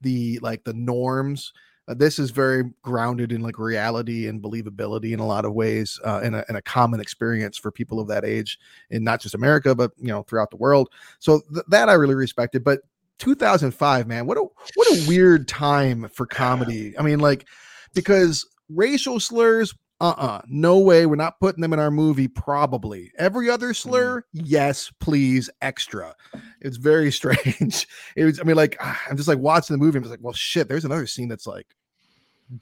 the, like the norms. Uh, this is very grounded in like reality and believability in a lot of ways, uh, in a, in a common experience for people of that age in not just America, but you know, throughout the world. So th- that I really respected. But 2005, man, what a what a weird time for comedy. I mean, like because racial slurs, uh-uh, no way. We're not putting them in our movie. Probably every other mm-hmm. slur, yes, please, extra. It's very strange. It was. I mean, like I'm just like watching the movie. I'm just like, well, shit. There's another scene that's like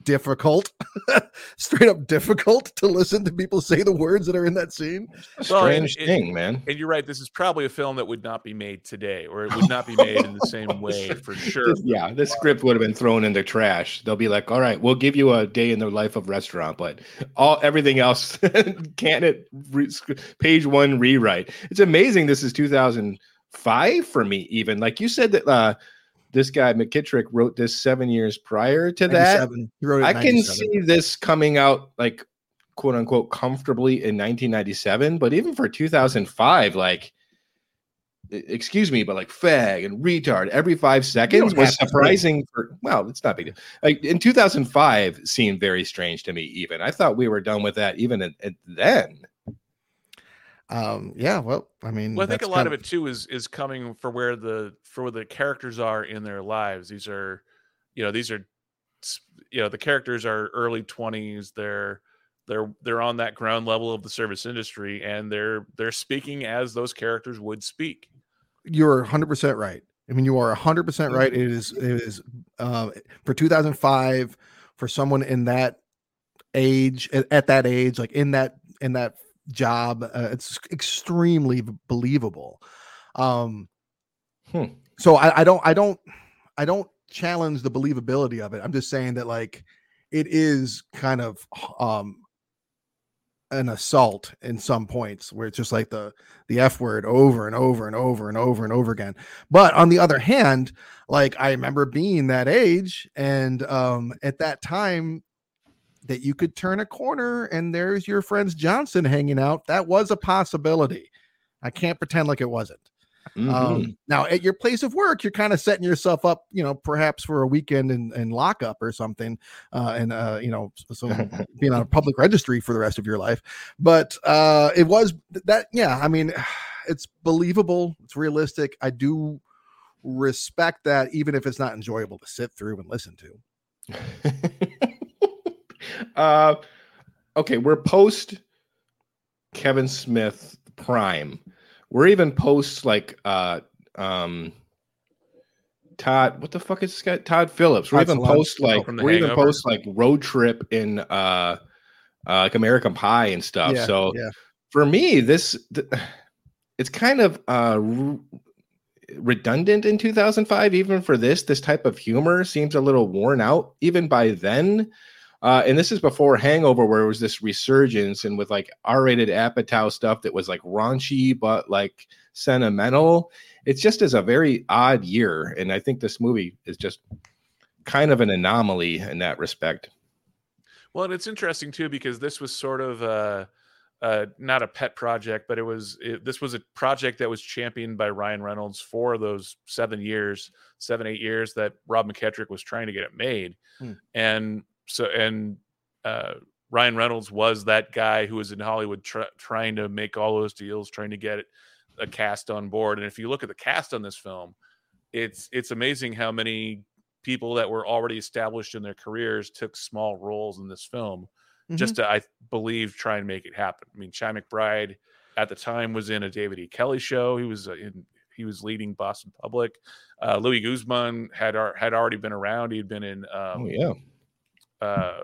difficult, straight up difficult to listen to people say the words that are in that scene. Well, Strange it- thing, man. And you're right. This is probably a film that would not be made today, or it would not be made in the same way for sure. Yeah, this script would have been thrown in the trash. They'll be like, "All right, we'll give you a day in the life of restaurant, but all everything else, can it re- page one rewrite?" It's amazing. This is 2005 for me, even like you said that uh, this guy McKittrick wrote this seven years prior to that. He wrote it I can see this coming out like quote unquote comfortably in 1997, but even for 2005, like excuse me, but like fag and retard every five seconds was have to say- surprising for well, it's not big deal. Like in 2005 seemed very strange to me, even. I thought we were done with that even at, at then. Um, yeah, well, I mean, Well, I think a lot kind of it too is is coming for where the for where the characters are in their lives. These are, you know, these are, you know, the characters are early twenties. They're they're they're on that ground level of the service industry, and they're they're speaking as those characters would speak. you're 100% right. I mean, you are 100% right. It is, it is, uh, for 2005, for someone in that age, at, at that age, like in that, in that job, uh, it's extremely believable. Um, Hmm. so I, I don't, I don't, I don't challenge the believability of it. I'm just saying that like it is kind of, um, an assault in some points where it's just like the the f word over and over and over and over and over again but on the other hand like i remember being that age and um at that time that you could turn a corner and there's your friends johnson hanging out that was a possibility i can't pretend like it wasn't Mhm. um, now at your place of work, you're kind of setting yourself up, you know, perhaps for a weekend in, in lockup or something, uh, and uh, you know, so being on a public registry for the rest of your life. But uh, it was that, yeah. I mean, it's believable. It's realistic. I do respect that, even if it's not enjoyable to sit through and listen to. uh, okay, we're post Kevin Smith prime. We're even post like uh um Todd, what the fuck is this guy? Todd Phillips. We're even post like we're even Hangover. post like road trip in uh, uh like American Pie and stuff. Yeah, so yeah. for me, this th- it's kind of uh redundant in 2005 even for this this type of humor seems a little worn out even by then uh, and this is before hangover where it was this resurgence and with like r-rated apatow stuff that was like raunchy but like sentimental. It's just as a very odd year and i think this movie is just kind of an anomaly in that respect. Well, and it's interesting too because this was sort of uh, uh, not a pet project, but it was it, this was a project that was championed by Ryan Reynolds for those seven years, seven eight years that Rob McKittrick was trying to get it made, Hmm. and so and uh, Ryan Reynolds was that guy who was in Hollywood tr- trying to make all those deals, trying to get a cast on board. And if you look at the cast on this film, it's it's amazing how many people that were already established in their careers took small roles in this film just to I believe try and make it happen. I mean, Chi McBride at the time was in a David E. Kelley show. He was uh, in he was leading Boston Public. Uh, Luis Guzman had had already been around. He'd been in um, oh yeah uh,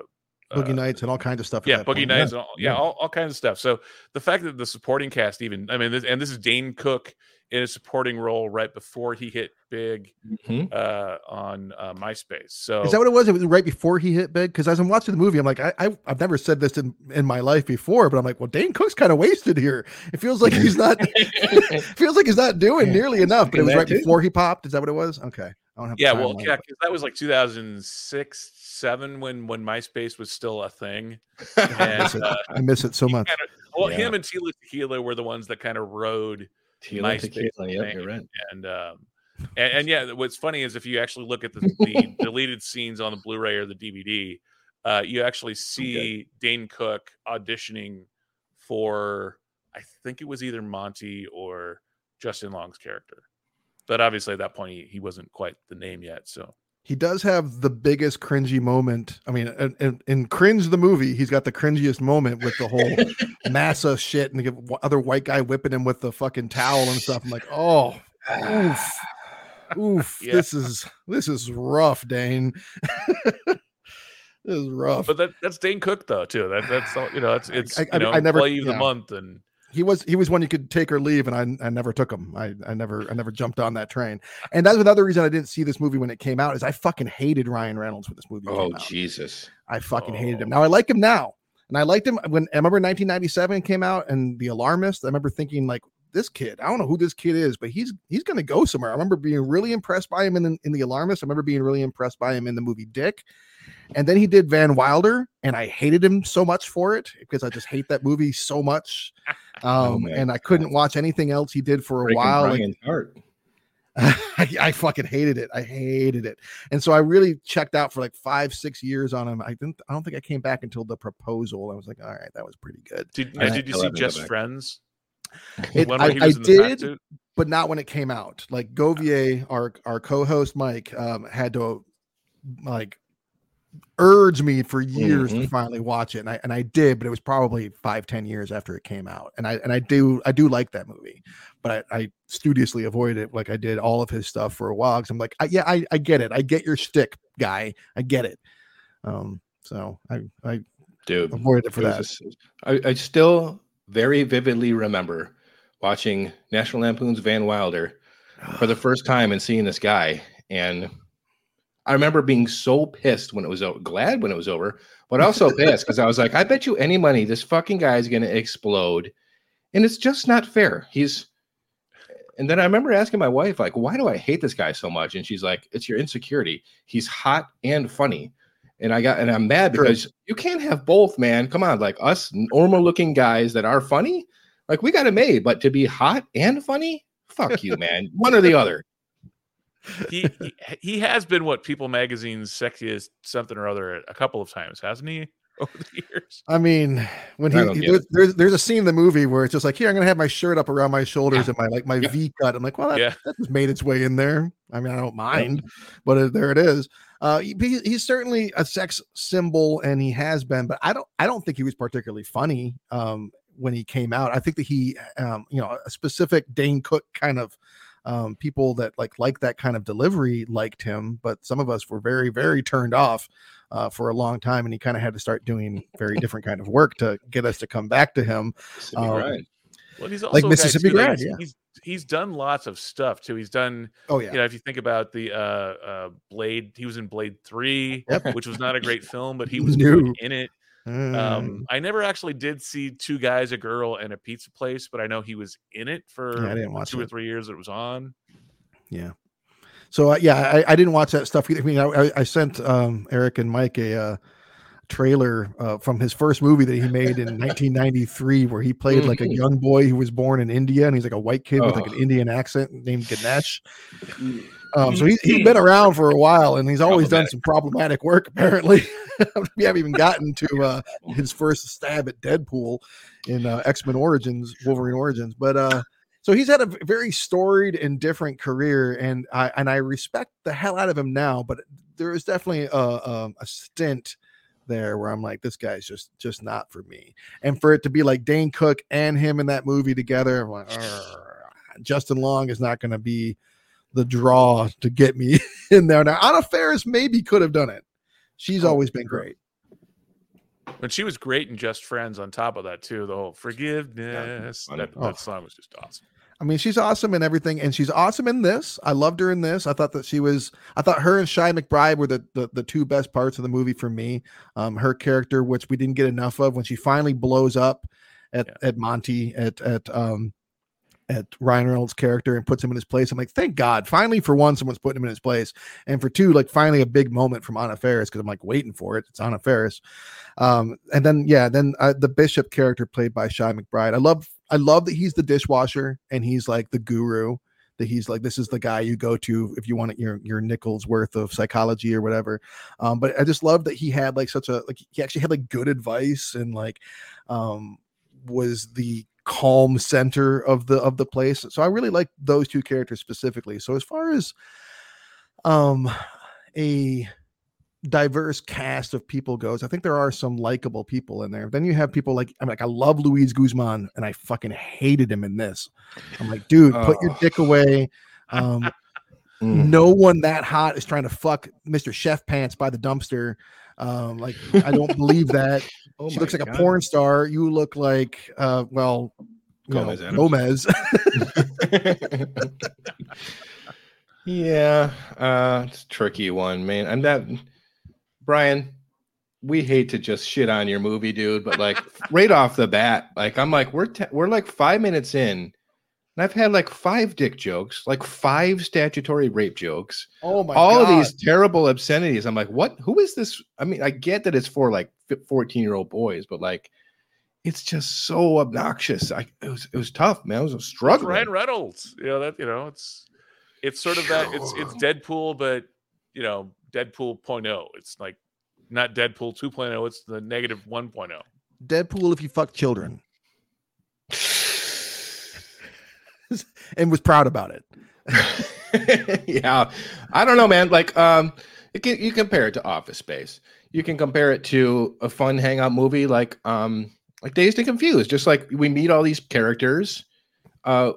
Boogie uh, Nights and all kinds of stuff. yeah, Boogie point. Nights, and all, yeah, yeah. all, all kinds of stuff. So the fact that the supporting cast, even I mean, this, and this is Dane Cook in a supporting role right before he hit big Mhm. uh, on uh, MySpace. So Is that what it was? It was right before he hit big. Because as I'm watching the movie, I'm like, I, I I've never said this in, in my life before, but I'm like, well, Dane Cook's kind of wasted here. It feels like he's not feels like he's not doing nearly enough. But it was right too. before he popped. Is that what it was? Okay. I don't have. yeah, well, yeah, 'cause that was like 2006, seven when when MySpace was still a thing. I miss it. uh, I miss it so much. kinda- well, Yeah. him and Tila Tequila were the ones that kind of rode Tequila, MySpace tequila, yep, thing. you're right. and um and, and yeah what's funny is if you actually look at the, the deleted scenes on the blu-ray or the dvd uh you actually see dane cook auditioning for i think it was either monty or justin long's character but obviously at that point he, he wasn't quite the name yet so He does have the biggest cringy moment. I mean, in, in, in Cringe the movie, he's got the cringiest moment with the whole massa shit and the other white guy whipping him with the fucking towel and stuff. I'm like, oh, oof, oof. Yeah. This is this is rough, Dane. this is rough. but that that's dane cook though too that that's all you know it's it's I- you know I never- employee of the month and he was he was one you could take or leave, and I I never took him. I I never I never jumped on that train. And that's another reason I didn't see this movie when it came out is I fucking hated Ryan Reynolds when this movie Oh came out. Jesus! I fucking hated him. Oh. Now I like him now, and I liked him when I remember 1997 came out and The Alarmist. I remember thinking like this kid. I don't know who this kid is, but he's he's gonna go somewhere. I remember being really impressed by him in in The Alarmist. I remember being really impressed by him in the movie Dick. And then he did Van Wilder, and I hated him so much for it because I just hate that movie so much. Oh Um, my and I couldn't watch anything else he did for a Breaking while. like- Brian's heart. I, I fucking hated it. I hated it. And so I really checked out for like five, six years on him. I didn't, I don't think I came back until the proposal. I was like, all right, that was pretty good. did, I did you still see haven't just back. friends It, I, I was in the fat did, but not when it came out. Like Govier, our, our co-host Mike, um, had to like urge me for years to Mhm. finally watch it. And I, and I did, but it was probably five ten years after it came out. And I, and I do, I do like that movie, but I, I studiously avoided it. Like I did all of his stuff for a while. Cause I'm like, I, yeah, I, I get it. I get your stick guy. I get it. Um, so I, I Dude, avoided it for It that. just- I, I still very vividly remember watching National Lampoon's Van Wilder for the first time and seeing this guy. And I remember being so pissed when it was over, glad when it was over, but also pissed because I was like, I bet you any money this fucking guy is going to explode. And it's just not fair. He's, and then I remember asking my wife, like, why do I hate this guy so much? And she's like, it's your insecurity. He's hot and funny. And I got, and I'm mad True. because you can't have both, man. Come on, like us normal looking guys that are funny, like we got it made. But to be hot and funny, fuck you, man. One or the other. he, he he has been what People Magazine's sexiest something or other a couple of times, hasn't he? over the years. I mean, when he, he- there's, there's there's a scene in the movie where it's just like, here, I'm gonna have my shirt up around my shoulders and my like my Yeah. V cut. I'm like, well, that, Yeah. that just made its way in there. I mean, I don't mind, but uh, there it is. Uh, he- he- he's certainly a sex symbol, and he has been. But I don't I don't think he was particularly funny um, when he came out. I think that he, um, you know, a specific Dane Cook kind of um, people that like like that kind of delivery liked him, but some of us were very very turned off uh, for a long time, and he kind of had to start doing very different kind of work to get us to come back to him. Um, Grind. Well, he's also Like Mississippi too, Grind, he's, yeah. he's he's done lots of stuff too. He's done, Oh yeah, you know, if you think about the uh, uh, Blade, he was in Blade Three, Yep. which was not a great film, but he was No. in it. Mm. Um, I never actually did see Two Guys, a Girl, and a Pizza Place, but I know he was in it for Yeah, I didn't watch two or three years it was on. Yeah. So uh, yeah, I, I didn't watch that stuff. either. I mean, I, I sent um, Eric and Mike a uh, trailer uh, from his first movie that he made in 1993, where he played like a Mhm. young boy who was born in India, and he's like a white kid with like an Oh. Indian accent named Ganesh. Um, so he, he's been around for a while, and he's always done some problematic work. Apparently, we haven't even gotten to uh, his first stab at Deadpool in uh, X Men Origins, Wolverine Origins. But uh, so he's had a very storied and different career, and I and I respect the hell out of him now. But there is definitely a, a, a stint there where I'm like, this guy's just just not for me. And for it to be like Dane Cook and him in that movie together, I'm like, Justin Long is not going to be the draw to get me in there. Now, Anna Faris maybe could have done it. She's Oh, always been great. But she was great in Just Friends. On top of that, too, the whole forgiveness. funny. that, Oh. that song was just awesome. I mean, she's awesome in everything, and she's awesome in this. I loved her in this. I thought that she was. I thought her and Chi McBride were the the, the two best parts of the movie for me. Um, her character, which we didn't get enough of, when she finally blows up at Yeah. at Monty at at um at Ryan Reynolds' character and puts him in his place. I'm like, thank God, finally for one, someone's putting him in his place, and for two, like finally a big moment from Anna Faris because I'm like waiting for it. It's Anna Faris, um, and then yeah, then uh, the Bishop character played by Chi McBride. I love I love that he's the dishwasher and he's like the guru. That he's like this is the guy you go to if you want your your nickels worth of psychology or whatever. Um, but I just love that he had like such a like he actually had like good advice and like um was the calm center of the of the place. So I really like those two characters specifically. So as far as um a diverse cast of people goes, I think there are some likable people in there. Then you have people like I'm like I love Luis Guzman and I fucking hated him in this. I'm like, dude, put your dick away. Um Mm. no one that hot is trying to fuck Mr. Chef Pants by the dumpster. Um, like I don't believe that. Oh she looks like a porn star. You look like uh well you know, Gomez Gomez. yeah, uh, it's a tricky one, man. And that, Brian, we hate to just shit on your movie, dude, but like right off the bat, like I'm like we're te- we're like five minutes in, and I've had like five dick jokes, like five statutory rape jokes, oh my all of God. these terrible obscenities. I'm like, what? Who is this? I mean, I get that it's for like 14 year old boys, but like. It's just so obnoxious. I it was it was tough, man. It was a struggle. Ryan Reynolds. You know that. You know it's it's sort of that. It's it's Deadpool, but you know Deadpool 0.0. It's like not Deadpool 2.0. It's the negative oh. 1.0. Deadpool if you fuck children. and was proud about it. yeah, I don't know, man. Like, um, you can you compare it to Office Space. You can compare it to a fun hangout movie like um like Dazed and Confused. Just like we meet all these characters. Uh,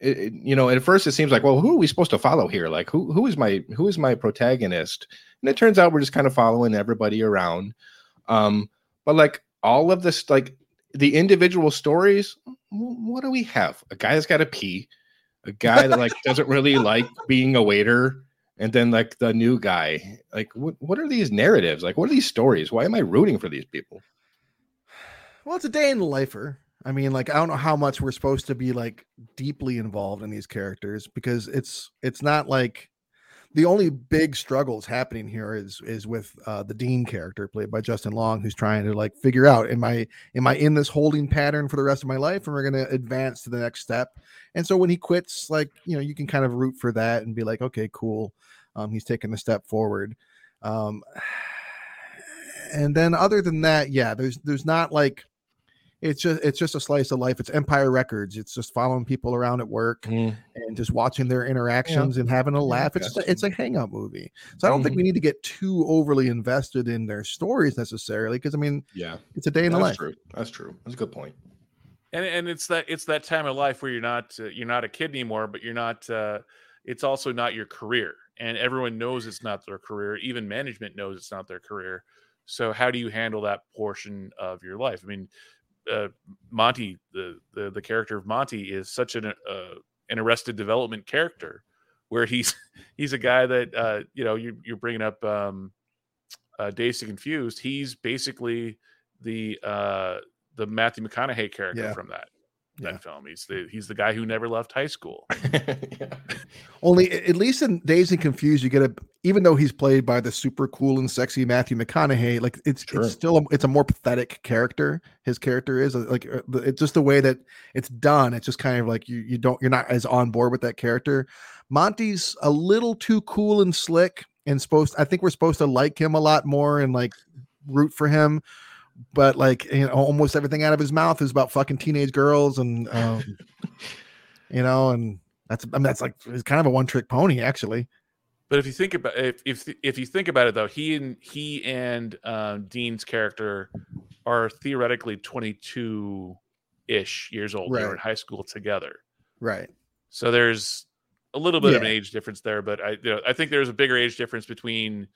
it, it- you know, at first it seems like, well, who are we supposed to follow here? Like, who who is my who is my protagonist? And it turns out we're just kind of following everybody around. Um, but like all of this, like the individual stories, what do we have? A guy that's got to pee, a guy that like doesn't really like being a waiter, and then like the new guy. Like, what what are these narratives? Like, what are these stories? Why am I rooting for these people? Well, it's a day in the lifer. I mean, like I don't know how much we're supposed to be like deeply involved in these characters because it's it's not like the only big struggles happening here is is with uh, the Dean character played by Justin Long, who's trying to like figure out am I am I in this holding pattern for the rest of my life, and we're to advance to the next step. And so when he quits, like you know, you can kind of root for that and be like, okay, cool, um, he's taking a step forward. Um, and then other than that, yeah, there's there's not like it's just it's just a slice of life. It's Empire Records. It's just following people around at work Mm. and just watching their interactions and having a laugh. It's just a, it's a hangout movie. So I don't think we need to get too overly invested in their stories necessarily because I mean Yeah, it's a day in the that's life. true. That's true. That's a good point. and and it's that it's that time of life where you're not uh, you're not a kid anymore but you're not uh it's also not your career and everyone knows it's not their career even management knows it's not their career so how do you handle that portion of your life i mean uh, monty the, the the character of monty is such an uh, an arrested development character where he's he's a guy that uh you know you, you're bringing up um uh dazed and confused he's basically the uh the Matthew McConaughey character Yeah. from that that Yeah. film. He's the he's the guy who never left high school. yeah. Only at least in Dazed and Confused, you get a even though he's played by the super cool and sexy Matthew McConaughey, like it's Sure. it's still a, it's a more pathetic character. His character is uh, like uh, it's just the way that it's done. It's just kind of like you you don't you're not as on board with that character. Monty's a little too cool and slick and supposed. I think we're supposed to like him a lot more and like root for him. But like you know, almost everything out of his mouth is about fucking teenage girls and um, you know, and that's I mean that's like it's kind of a one trick pony actually. But if you think about if if if you think about it though, he and he and um, Dean's character are theoretically 22 ish years old. Right. They were in high school together. Right. So there's a little bit of an age difference there, but I you know, I think there's a bigger age difference between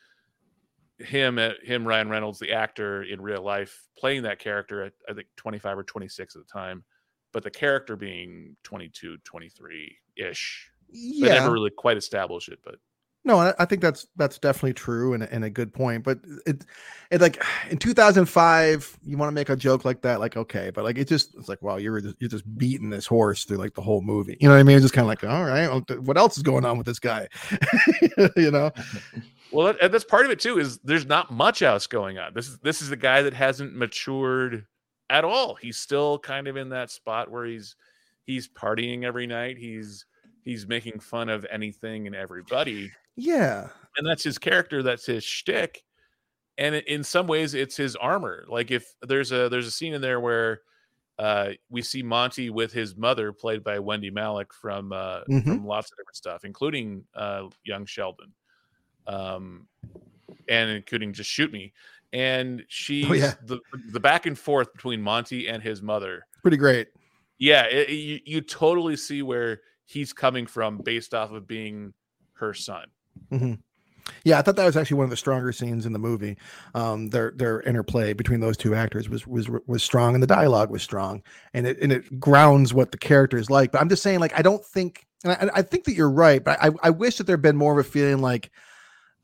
him uh, him Ryan Reynolds the actor in real life playing that character at I think 25 or 26 at the time, but the character being 22, 23 ish. They Yeah. never really quite establish it, but No, I, think that's that's definitely true and, a- and a good point. But it it like in 2005, you want to make a joke like that, like okay, but like it just it's like wow, you're just, you're just beating this horse through like the whole movie. You know what I mean? It's just kind of like all right, what else is going on with this guy? you know? Well, that, and that's part of it too. Is there's not much else going on. This is this is the guy that hasn't matured at all. He's still kind of in that spot where he's he's partying every night. He's he's making fun of anything and everybody, Yeah. and that's his character. That's his shtick. And in some ways, it's his armor. Like if there's a there's a scene in there where uh, we see Monty with his mother, played by Wendy Malick from uh, Mhm. from lots of different stuff, including uh, Young Sheldon, um, and including Just Shoot Me. And she, Oh, yeah. the the back and forth between Monty and his mother. Pretty great. Yeah, it, it- you, you totally see where he's coming from based off of being her son. Yeah, I thought that was actually one of the stronger scenes in the movie. Um, their their interplay between those two actors was was was strong, and the dialogue was strong, and it and it grounds what the character is like. But I'm just saying, like, I don't think, and I, I think that you're right, but I I wish that there'd been more of a feeling like,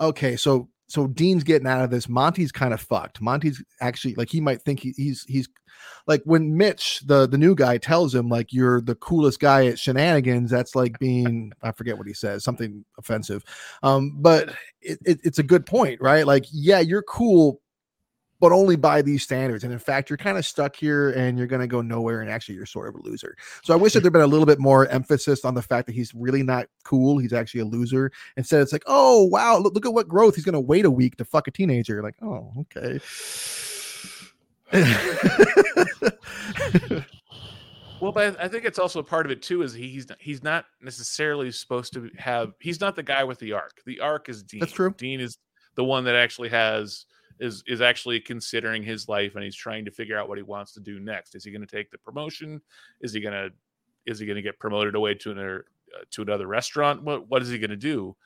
okay, so so Dean's getting out of this. Monty's kind of fucked. Monty's actually like he might think he, he's he's like when Mitch, the the new guy, tells him like you're the coolest guy at shenanigans. That's like being I forget what he says, something offensive. Um, but it, it, it's a good point, right? Like, yeah, you're cool, but only by these standards. And in fact, you're kind of stuck here and you're going to go nowhere. And actually, you're sort of a loser. So I wish that there'd been a little bit more emphasis on the fact that he's really not cool. He's actually a loser. Instead, it's like, oh, wow, look, look at what growth. He's going to wait a week to fuck a teenager. Like, oh, okay. Well, but I think it's also a part of it too. Is he's he's not necessarily supposed to have. He's not the guy with the arc. The arc is Dean. That's true. Dean is the one that actually has is is actually considering his life and he's trying to figure out what he wants to do next. Is he going to take the promotion? Is he going to is he going to get promoted away to another uh, to another restaurant? What what is he going to do?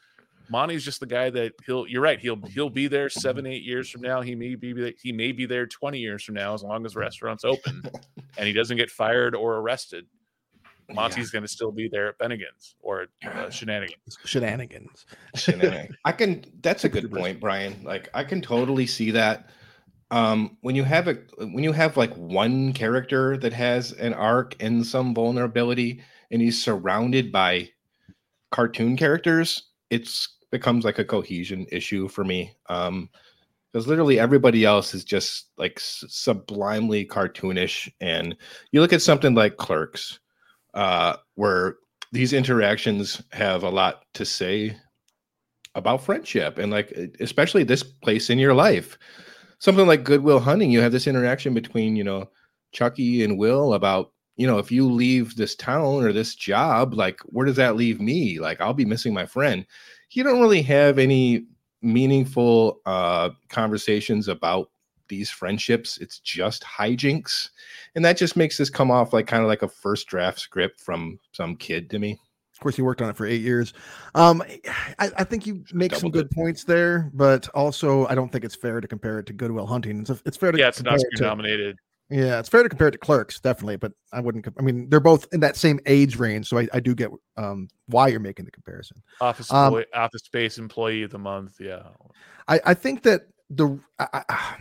Monty's just the guy that he'll. You're right. He'll he'll be there seven eight years from now. He may be he may be there twenty years from now as long as the restaurant's open and he doesn't get fired or arrested. Monty's going to still be there at Bennigan's or uh, Shenanigans. Shenanigans. Shenanigans. I can. That's a good point, Brian. Like I can totally see that. Um, when you have a when you have like one character that has an arc and some vulnerability, and he's surrounded by cartoon characters, it's becomes like a cohesion issue for me. Um, because literally everybody else is just like s- sublimely cartoonish, and you look at something like Clerks, uh, where these interactions have a lot to say about friendship and like especially this place in your life something like Goodwill Hunting, you have this interaction between, you know, Chucky and Will about, you know, if you leave this town or this job, like where does that leave me? Like I'll be missing my friend. You don't really have any meaningful uh conversations about these friendships. It's just hijinks. And that just makes this come off like kind of like a first draft script from some kid to me. Of course, he worked on it for eight years. Um, I, I think you make some Double good points there, but also I don't think it's fair to compare it to Goodwill Hunting. It's, it's fair to Yeah, it's an Oscar it to- nominated. Yeah, it's fair to compare it to Clerks, definitely, but I wouldn't. I mean, they're both in that same age range, so I, I do get um, why you're making the comparison. Office Um, employee, office space employee of the month. Yeah. I, I think that the I, I,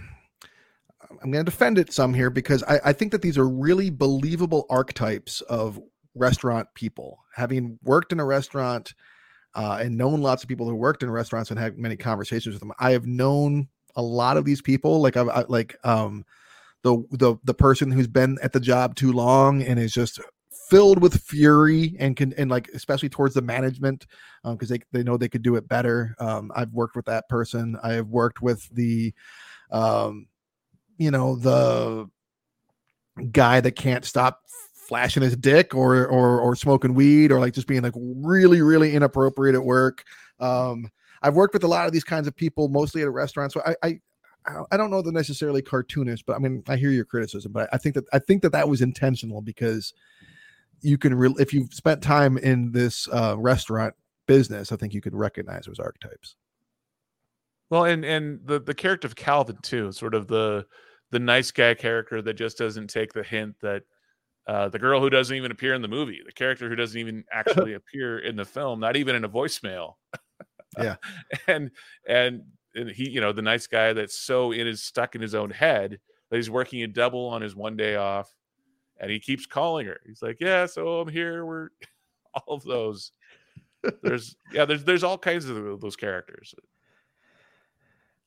I'm going to defend it some here because I, I think that these are really believable archetypes of restaurant people. Having worked in a restaurant uh, and known lots of people who worked in restaurants and had many conversations with them, I have known a lot of these people. Like I've I, like um the the the person who's been at the job too long and is just filled with fury and can and like especially towards the management because they, they know they could do it better um, i've worked with that person i have worked with the um, you know the guy that can't stop flashing his dick or or or smoking weed or like just being like really really inappropriate at work um i've worked with a lot of these kinds of people mostly at a restaurant so i i I don't know they're necessarily cartoonish, but I mean, I hear your criticism, but I think that I think that that was intentional because you can, re- if you've spent time in this uh, restaurant business, I think you can recognize those archetypes. Well, and and the the character of Calvin too, sort of the the nice guy character that just doesn't take the hint that uh, the girl who doesn't even appear in the movie, the character who doesn't even actually appear in the film, not even in a voicemail. Yeah. and and and he, you know, the nice guy that's so in his stuck in his own head that he's working a double on his one day off, and he keeps calling her. He's like, "Yeah, so I'm here." We're all of those. There's yeah, there's there's all kinds of those characters.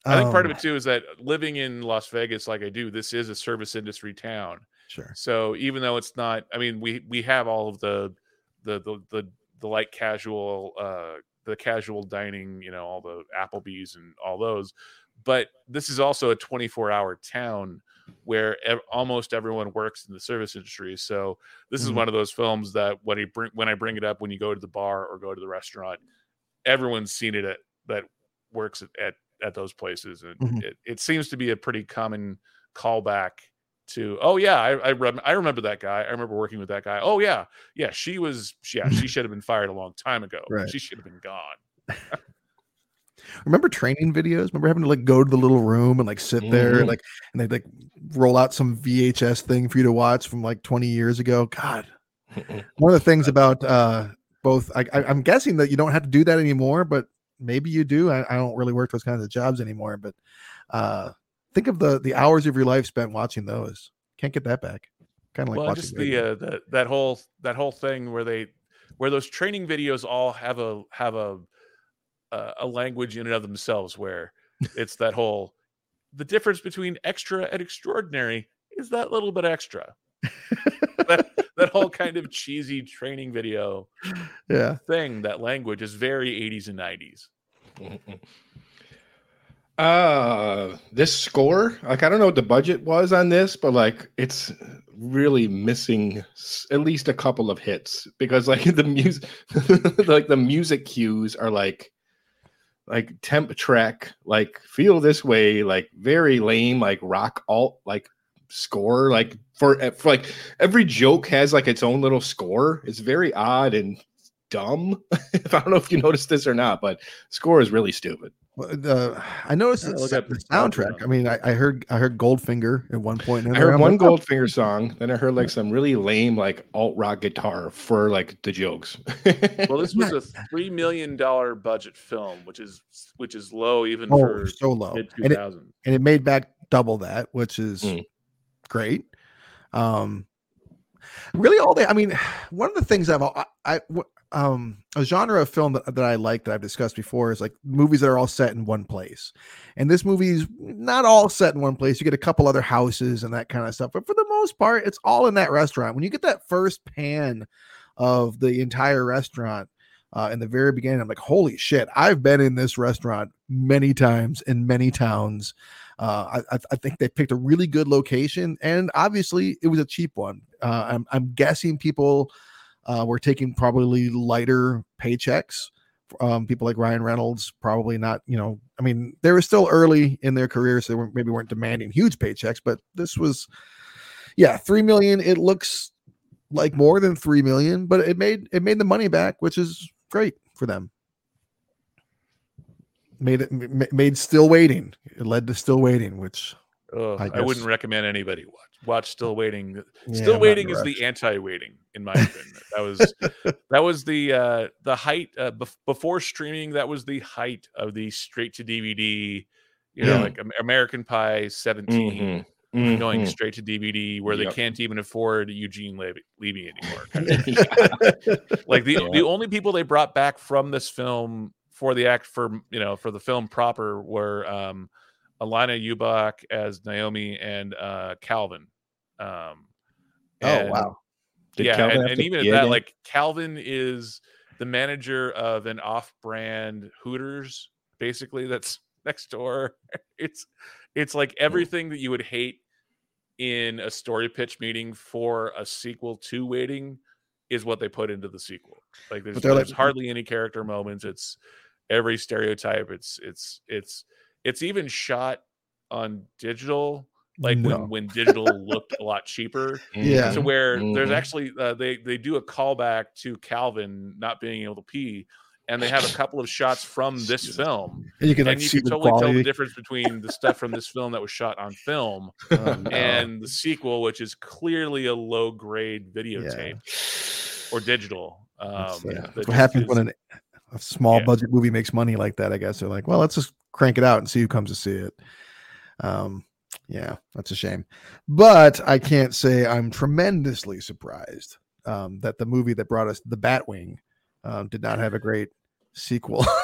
I think part of Um, it too is that living in Las Vegas, like I do, this is a service industry town. Sure. So even though it's not, I mean, we we have all of the the the the, the light casual, uh, the casual dining, you know, all the Applebee's and all those, but this is also a 24 hour town where ev- almost everyone works in the service industry. So this is Mhm. one of those films that when I bring when I bring it up when you go to the bar or go to the restaurant, everyone's seen it at, that works at, at at those places, and Mhm. it, it seems to be a pretty common callback to oh yeah I I, rem- I remember that guy I remember working with that guy oh yeah yeah she was yeah she should have been fired a long time ago Right. she should have been gone Remember training videos? Remember having to like go to the little room and like sit there, Mhm. like, and they like roll out some VHS thing for you to watch from like 20 years ago. God, one of the things about uh both I, I i'm guessing that you don't have to do that anymore but maybe you do I, I don't really work those kinds of jobs anymore but uh think of the the hours of your life spent watching those. Can't get that back. Kind of like well watching just the uh the, that whole that whole thing where they where those training videos all have a have a a, a language in and of themselves where it's that whole the difference between extra and extraordinary is that little bit extra. That, that whole kind of cheesy training video yeah. thing that language is very 80s and 90s Uh, this score, like I don't know what the budget was on this, but like it's really missing at least a couple of hits because like the music, like the music cues are like like temp track, like feel this way, like very lame, like rock alt, like score, like for, for like every joke has like its own little score. It's very odd and dumb. I don't know if you noticed this or not, but score is really stupid. Well, the i noticed Yeah, the, look sa- up the the soundtrack i mean I, I heard i heard goldfinger at one point in I heard I'm one like, oh, Goldfinger song, then I heard like some really lame like alt rock guitar for like the jokes. well this was a three million dollar budget film which is which is low even oh, for so low mid and it, and it made back double that, which is Mm. Great. Um, really, all they, I mean, one of the things I've, I, I um, a genre of film that, that I like that I've discussed before is like movies that are all set in one place. And this movie's not all set in one place. You get a couple other houses and that kind of stuff, but for the most part, it's all in that restaurant. When you get that first pan of the entire restaurant, uh, in the very beginning, I'm like, holy shit, I've been in this restaurant many times in many towns. Uh, I, I think they picked a really good location, and obviously it was a cheap one. Uh, I'm, I'm guessing people uh, were taking probably lighter paychecks. Um, people like Ryan Reynolds probably not. You know, I mean, they were still early in their careers, so they weren't, maybe weren't demanding huge paychecks, but this was, yeah, three million. It looks like more than three million, but it made it made the money back, which is great for them. Made it made still waiting. It led to still waiting, which Ugh, I I, wouldn't recommend anybody watch watch Still Waiting. Still I'm Waiting is the anti-waiting, in my opinion. That was that was the uh, the height uh, bef- before streaming. That was the height of the straight to DVD. You know, Yeah. like American Pie 17 Mhm, going mhm. straight to DVD, where they can't even afford Eugene Levy, Levy anymore. Yeah. like the Yeah. the only people they brought back from this film for the act for you know for the film proper were um Alanna Ubach as Naomi and uh Calvin. Um oh wow, Did yeah, Calvin and, and even at that, again? like Calvin is the manager of an off-brand Hooters, basically that's next door. It's it's like everything that you would hate in a story pitch meeting for a sequel to Waiting is what they put into the sequel. Like there's, there's like- hardly any character moments. It's every stereotype. It's it's it's it's even shot on digital like No. when when digital looked a lot cheaper Yeah. to where there's Mhm. actually uh, they they do a callback to Calvin not being able to pee, and they have a couple of shots from this film, and you can like and you see can the totally tell the difference between the stuff from this film that was shot on film Oh, no. and the sequel, which is clearly a low grade videotape or digital. Um, That's, that that's just what happens is- when an, a small Yeah. budget movie makes money like that. I guess they're like, well, let's just crank it out and see who comes to see it. Um, yeah, that's a shame. But I can't say I'm tremendously surprised um, that the movie that brought us the Batwing um, did not have a great sequel.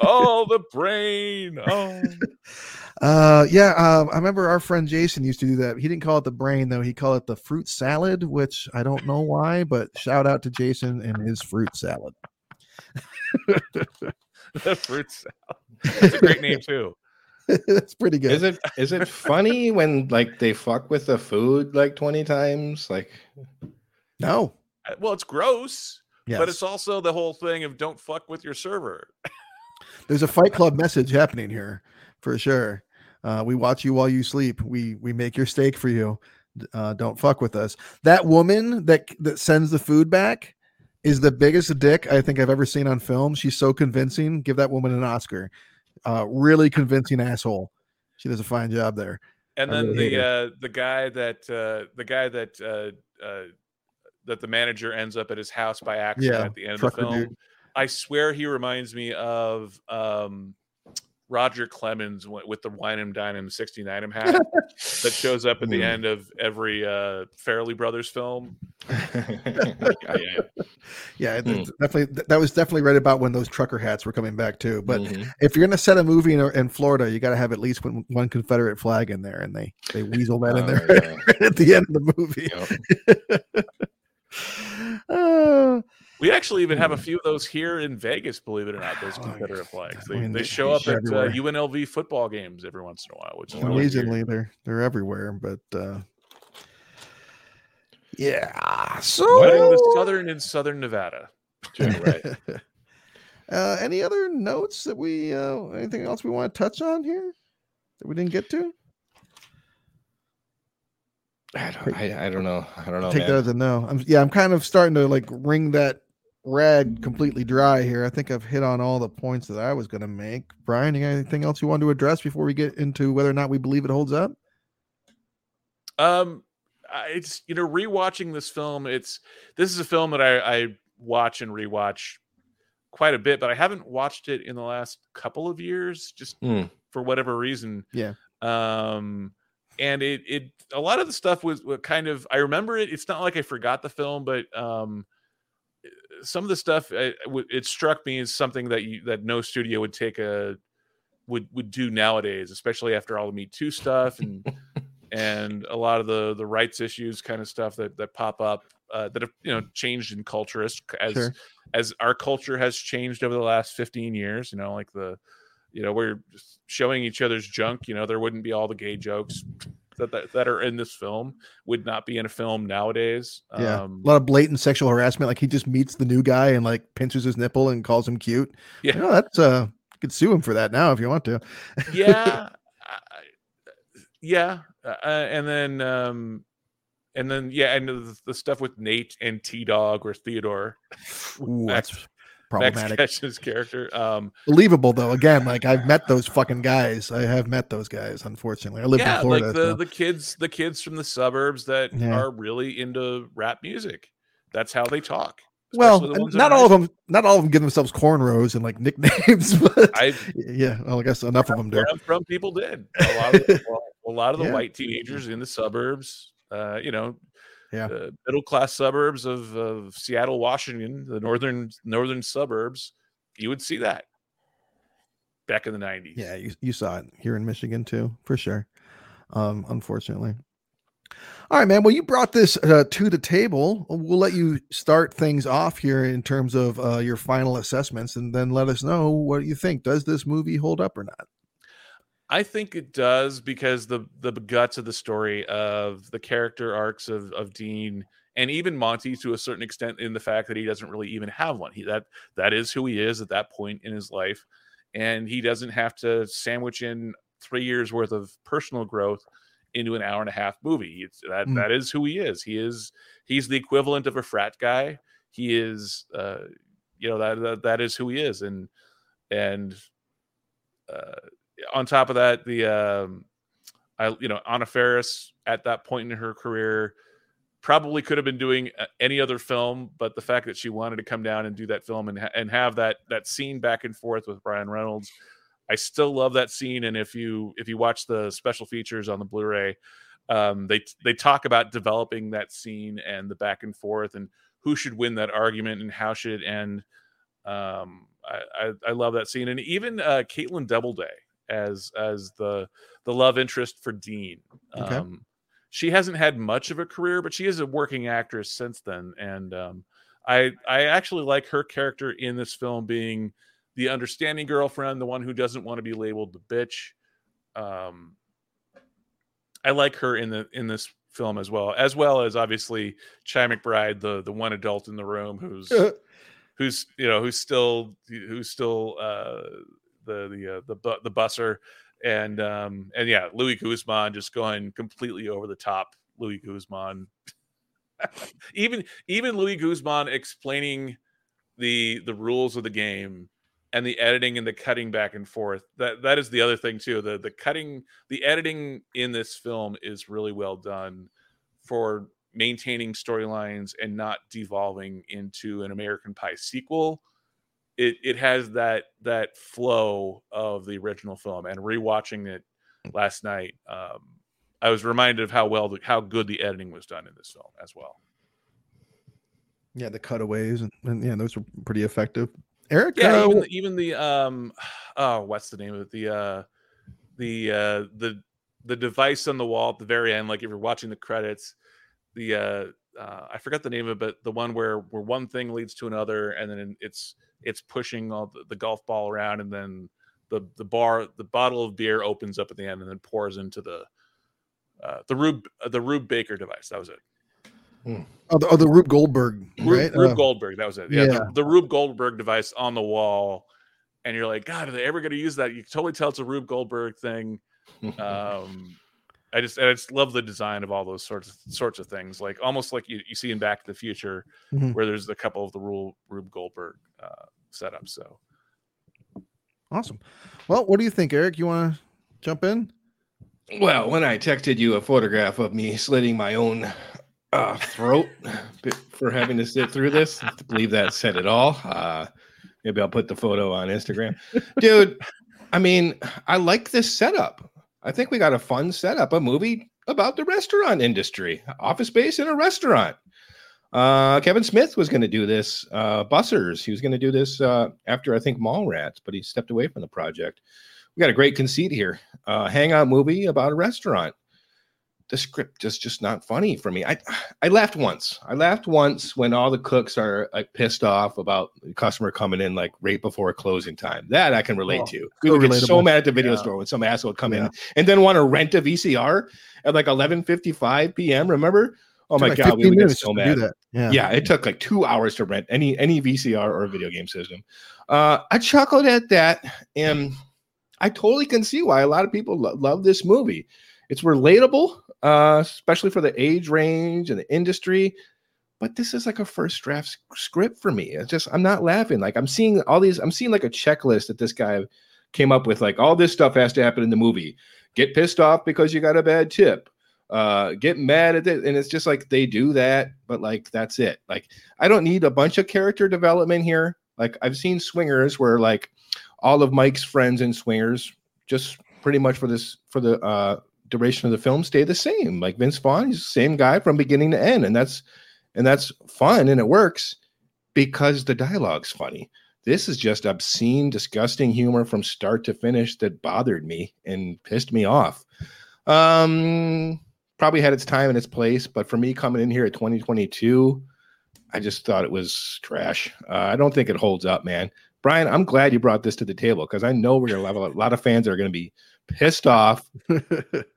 oh the brain. Oh, Uh, yeah, um, I remember our friend Jason used to do that. He didn't call it the brain though; he called it the fruit salad, which I don't know why. But shout out to Jason and his fruit salad. the fruit salad. That's a great name too. That's pretty good. Is it is it funny when like they fuck with the food like 20 times? Like No. Uh, Well, it's gross, Yes. but it's also the whole thing of don't fuck with your server. There's a Fight Club message happening here for sure. Uh, we watch you while you sleep. We we make your steak for you. Uh, don't fuck with us. That woman that that sends the food back is the biggest dick I think I've ever seen on film. She's so convincing. Give that woman an Oscar. Uh, really convincing asshole. She does a fine job there. and I then really the uh the guy that uh the guy that uh uh that the manager ends up at his house by accident Yeah, at the end of the film dude. I swear he reminds me of um roger clemens with the wine and dine and 69 him hat that shows up at the Hmm. end of every uh Farrelly brothers film yeah, yeah. Yeah, Hmm. definitely that was definitely right about when those trucker hats were coming back too. But Mhm. if you're gonna set a movie in, in Florida, you got to have at least one, one Confederate flag in there, and they they weasel that in Oh, there yeah. at the end of the movie. Yep. Uh, we actually even have a Hmm. few of those here in vegas believe it or not those Oh, confederate flags I they, mean, they they- show up at uh, unlv football games every once in a while which is really amazingly, they're they're everywhere. But uh, yeah, so Wedding the southern in southern nevada Yeah, right. uh, any other notes that we uh, anything else we want to touch on here that we didn't get to? I don't, I, I don't know. I don't know, take man. that as a no. I'm yeah, I'm kind of starting to like wring that rag completely dry here. I think I've hit on all the points that I was going to make. Brian, you got anything else you want to address before we get into whether or not we believe it holds up? Um, it's you know rewatching this film. It's this is a film that I, I watch and rewatch quite a bit, but I haven't watched it in the last couple of years, just Hmm. for whatever reason. Yeah. Um, and it it a lot of the stuff was, was kind of I remember it. It's not like I forgot the film, but um, some of the stuff I, w- it struck me as something that you that no studio would take a would would do nowadays, especially after all the Me Too stuff and and a lot of the the rights issues kind of stuff that that pop up uh, that have you know changed in culture as as, Sure. as our culture has changed over the last 15 years you know like the you know, we're showing each other's junk. You know, there wouldn't be all the gay jokes that that, that are in this film would not be in a film nowadays. Yeah, Um, a lot of blatant sexual harassment. Like he just meets the new guy and like pinches his nipple and calls him cute. Yeah. You know, that's uh, you could sue him for that now if you want to. yeah, I- yeah, uh, and then um, and then yeah, and the, the stuff with Nate and T Dog or Theodore, Ooh, Max- that's Max problematic. Ketchum's character. Um, Believable though. Again, like I've met those fucking guys. I have met those guys. Unfortunately, I live yeah, in Florida. like the so- the kids, the kids from the suburbs that Yeah. are really into rap music. That's how they talk. well, especially the ones in not high all of them. Not all of them give themselves cornrows and like nicknames. But I yeah, well, I guess enough of them do. where from, people did. A lot of the, a lot of the Yeah. white teenagers in the suburbs, uh, you know, Yeah. the middle class suburbs of, of Seattle, Washington, the northern northern suburbs, you would see that back in the '90s. Yeah, you, you saw it here in Michigan too, for sure. Um, unfortunately. All right, man. Well, you brought this uh, to the table. We'll let you start things off here in terms of uh, your final assessments, and then let us know what you think. Does this movie hold up or not? I think it does because the the guts of the story of the character arcs of of Dean and even Monty to a certain extent in the fact that he doesn't really even have one. He that that is who he is at that point in his life, and he doesn't have to sandwich in three years worth of personal growth into an hour and a half movie. It's that Mm. that is who he is. He is he's the equivalent of a frat guy. He is uh you know that that, that is who he is and and uh on top of that, the um, I you know Anna Faris at that point in her career probably could have been doing uh, any other film, but the fact that she wanted to come down and do that film and and have that that scene back and forth with Brian Reynolds, I still love that scene. And if you if you watch the special features on the Blu-ray, um, they they talk about developing that scene and the back and forth and who should win that argument and how should it end. Um, I, I, I love that scene, and even uh, Kaitlin Doubleday as as the the love interest for Dean. Okay. Um, she hasn't had much of a career, but she is a working actress since then, and um, I I actually like her character in this film being the understanding girlfriend, the one who doesn't want to be labeled the bitch. Um, I like her in the in this film as well, as well as obviously Chi McBride, the the one adult in the room who's who's you know who's still who's still uh the the uh, the bu- the busser and um and yeah Luis Guzman just going completely over the top Luis Guzman even even Luis Guzman explaining the the rules of the game and the editing and the cutting back and forth that that is the other thing too the the cutting the editing in this film is really well done for maintaining storylines and not devolving into an American Pie sequel. It it has that that flow of the original film. And rewatching it last night, um, I was reminded of how well the, how good the editing was done in this film as well. Yeah, the cutaways and, and yeah, those were pretty effective. Eric, Yeah, uh, even the, even the um oh what's the name of it? The uh the uh the the device on the wall at the very end, like if you're watching the credits, the uh, uh I forgot the name of it, but the one where where one thing leads to another and then it's it's pushing all the, the golf ball around and then the the bar the bottle of beer opens up at the end and then pours into the uh the Rube uh, the Rube Baker device. That was it. oh, the, oh, the Rube Goldberg, Rube, right? Rube Uh, Goldberg. That was it. Yeah, yeah. The, the Rube Goldberg device on the wall, and you're like, God, are they ever going to use that? You can totally tell it's a Rube Goldberg thing. Um, I just, I just love the design of all those sorts of sorts of things, like almost like you, you see in Back to the Future, Mhm. where there's a couple of the Rube, Rube Goldberg uh, setups. So Awesome. Well, what do you think, Eric? You want to jump in? Well, when I texted you a photograph of me slitting my own uh, throat for having to sit through this, I believe that said it all. Uh, maybe I'll put the photo on Instagram. Dude, I mean, I like this setup. I think we got a fun setup, a movie about the restaurant industry, office space in a restaurant. Uh, Kevin Smith was going to do this, uh, Bussers. He was going to do this uh, after, I think, Mallrats, but he stepped away from the project. We got a great conceit here uh, hangout movie about a restaurant. The script just just not funny for me. I I laughed once. I laughed once when all the cooks are like pissed off about the customer coming in like right before closing time. That I can relate Oh, to. People get so mad at the video Yeah. store when some asshole would come Yeah. in and then want to rent a VCR at like 11:55 p.m. Remember? Oh my Like god, we would get so just to do mad. Yeah. Yeah, it took like two hours to rent any any VCR or video game system. Uh, I chuckled at that, and I totally can see why a lot of people lo- love this movie. It's relatable, uh, especially for the age range and the industry. But this is like a first draft script for me. It's just I'm not laughing. Like I'm seeing all these. I'm seeing like a checklist that this guy came up with. Like all this stuff has to happen in the movie. Get pissed off because you got a bad tip uh get mad at it and it's just like they do that but like that's it like i don't need a bunch of character development here like i've seen swingers where like all of mike's friends in swingers just pretty much for this for the uh duration of the film stay the same like vince vaughn he's the same guy from beginning to end and that's and that's fun and it works because the dialogue's funny this is just obscene disgusting humor from start to finish that bothered me and pissed me off um probably had its time and its place, but for me coming in here at 2022, I just thought it was trash. Uh, I don't think it holds up, man. Brian, I'm glad you brought this to the table because I know we're gonna have a lot of fans that are gonna be pissed off,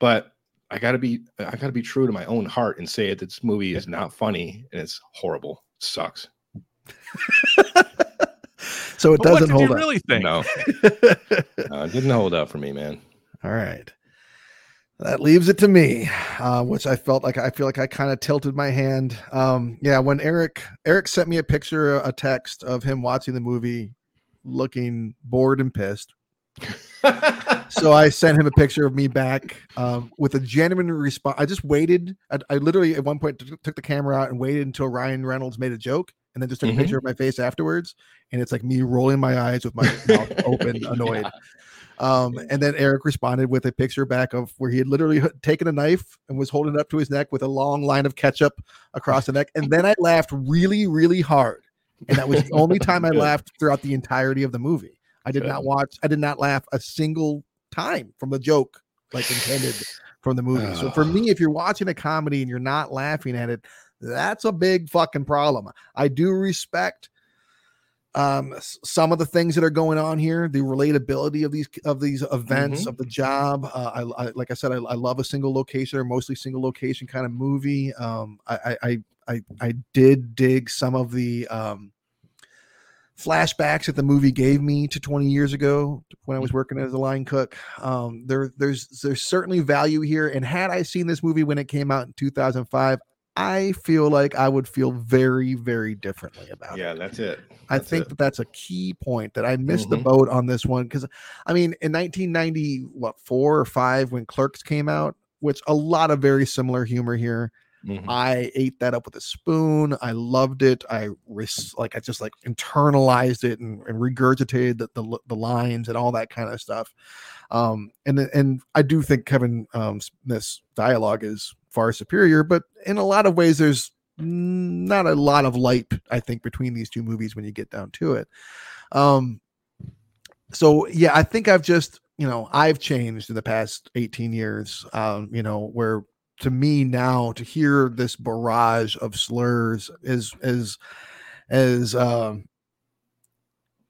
but I gotta be I gotta be true to my own heart and say that this movie is not funny and it's horrible. It sucks. so it doesn't did hold you up. really think? No, uh, it didn't hold up for me, man. All right. That leaves it to me, uh, which I felt like I feel like I kind of tilted my hand. Um, yeah, when Eric Eric sent me a picture, a text of him watching the movie, looking bored and pissed. so I sent him a picture of me back um, with a genuine response. I just waited. I, I literally at one point t- took the camera out and waited until Ryan Reynolds made a joke, and then just took Mhm. a picture of my face afterwards. And it's like me rolling my eyes with my mouth open, annoyed. Um, and then Eric responded with a picture back of where he had literally taken a knife and was holding it up to his neck with a long line of ketchup across the neck. And then I laughed really, really hard. And that was the only time I laughed throughout the entirety of the movie. I did not watch, I did not laugh a single time from the joke like intended from the movie. So for me, if you're watching a comedy and you're not laughing at it, that's a big fucking problem. I do respect um some of the things that are going on here the relatability of these of these events Mhm. of the job uh, I, I like i said I, I love a single location or mostly single location kind of movie um i i i, I did dig some of the um flashbacks that the movie gave me to 20 years ago when i was working as a line cook um there there's there's certainly value here and had i seen this movie when it came out in 2005 i feel like i would feel very very differently about it yeah, that's it. I think it. that that's a key point that I missed the Mhm. boat on this one because I mean in 1990 what four or five when Clerks came out, which a lot of very similar humor here. Mhm. I ate that up with a spoon. I loved it. I res- like I just like internalized it and, and regurgitated the, the the lines and all that kind of stuff. Um, and and I do think Kevin um, Smith's dialogue is far superior, but in a lot of ways, there's not a lot of light I think between these two movies when you get down to it. Um, so yeah, I think I've just you know I've changed in the past 18 years. Um, you know where to me now to hear this barrage of slurs is is as um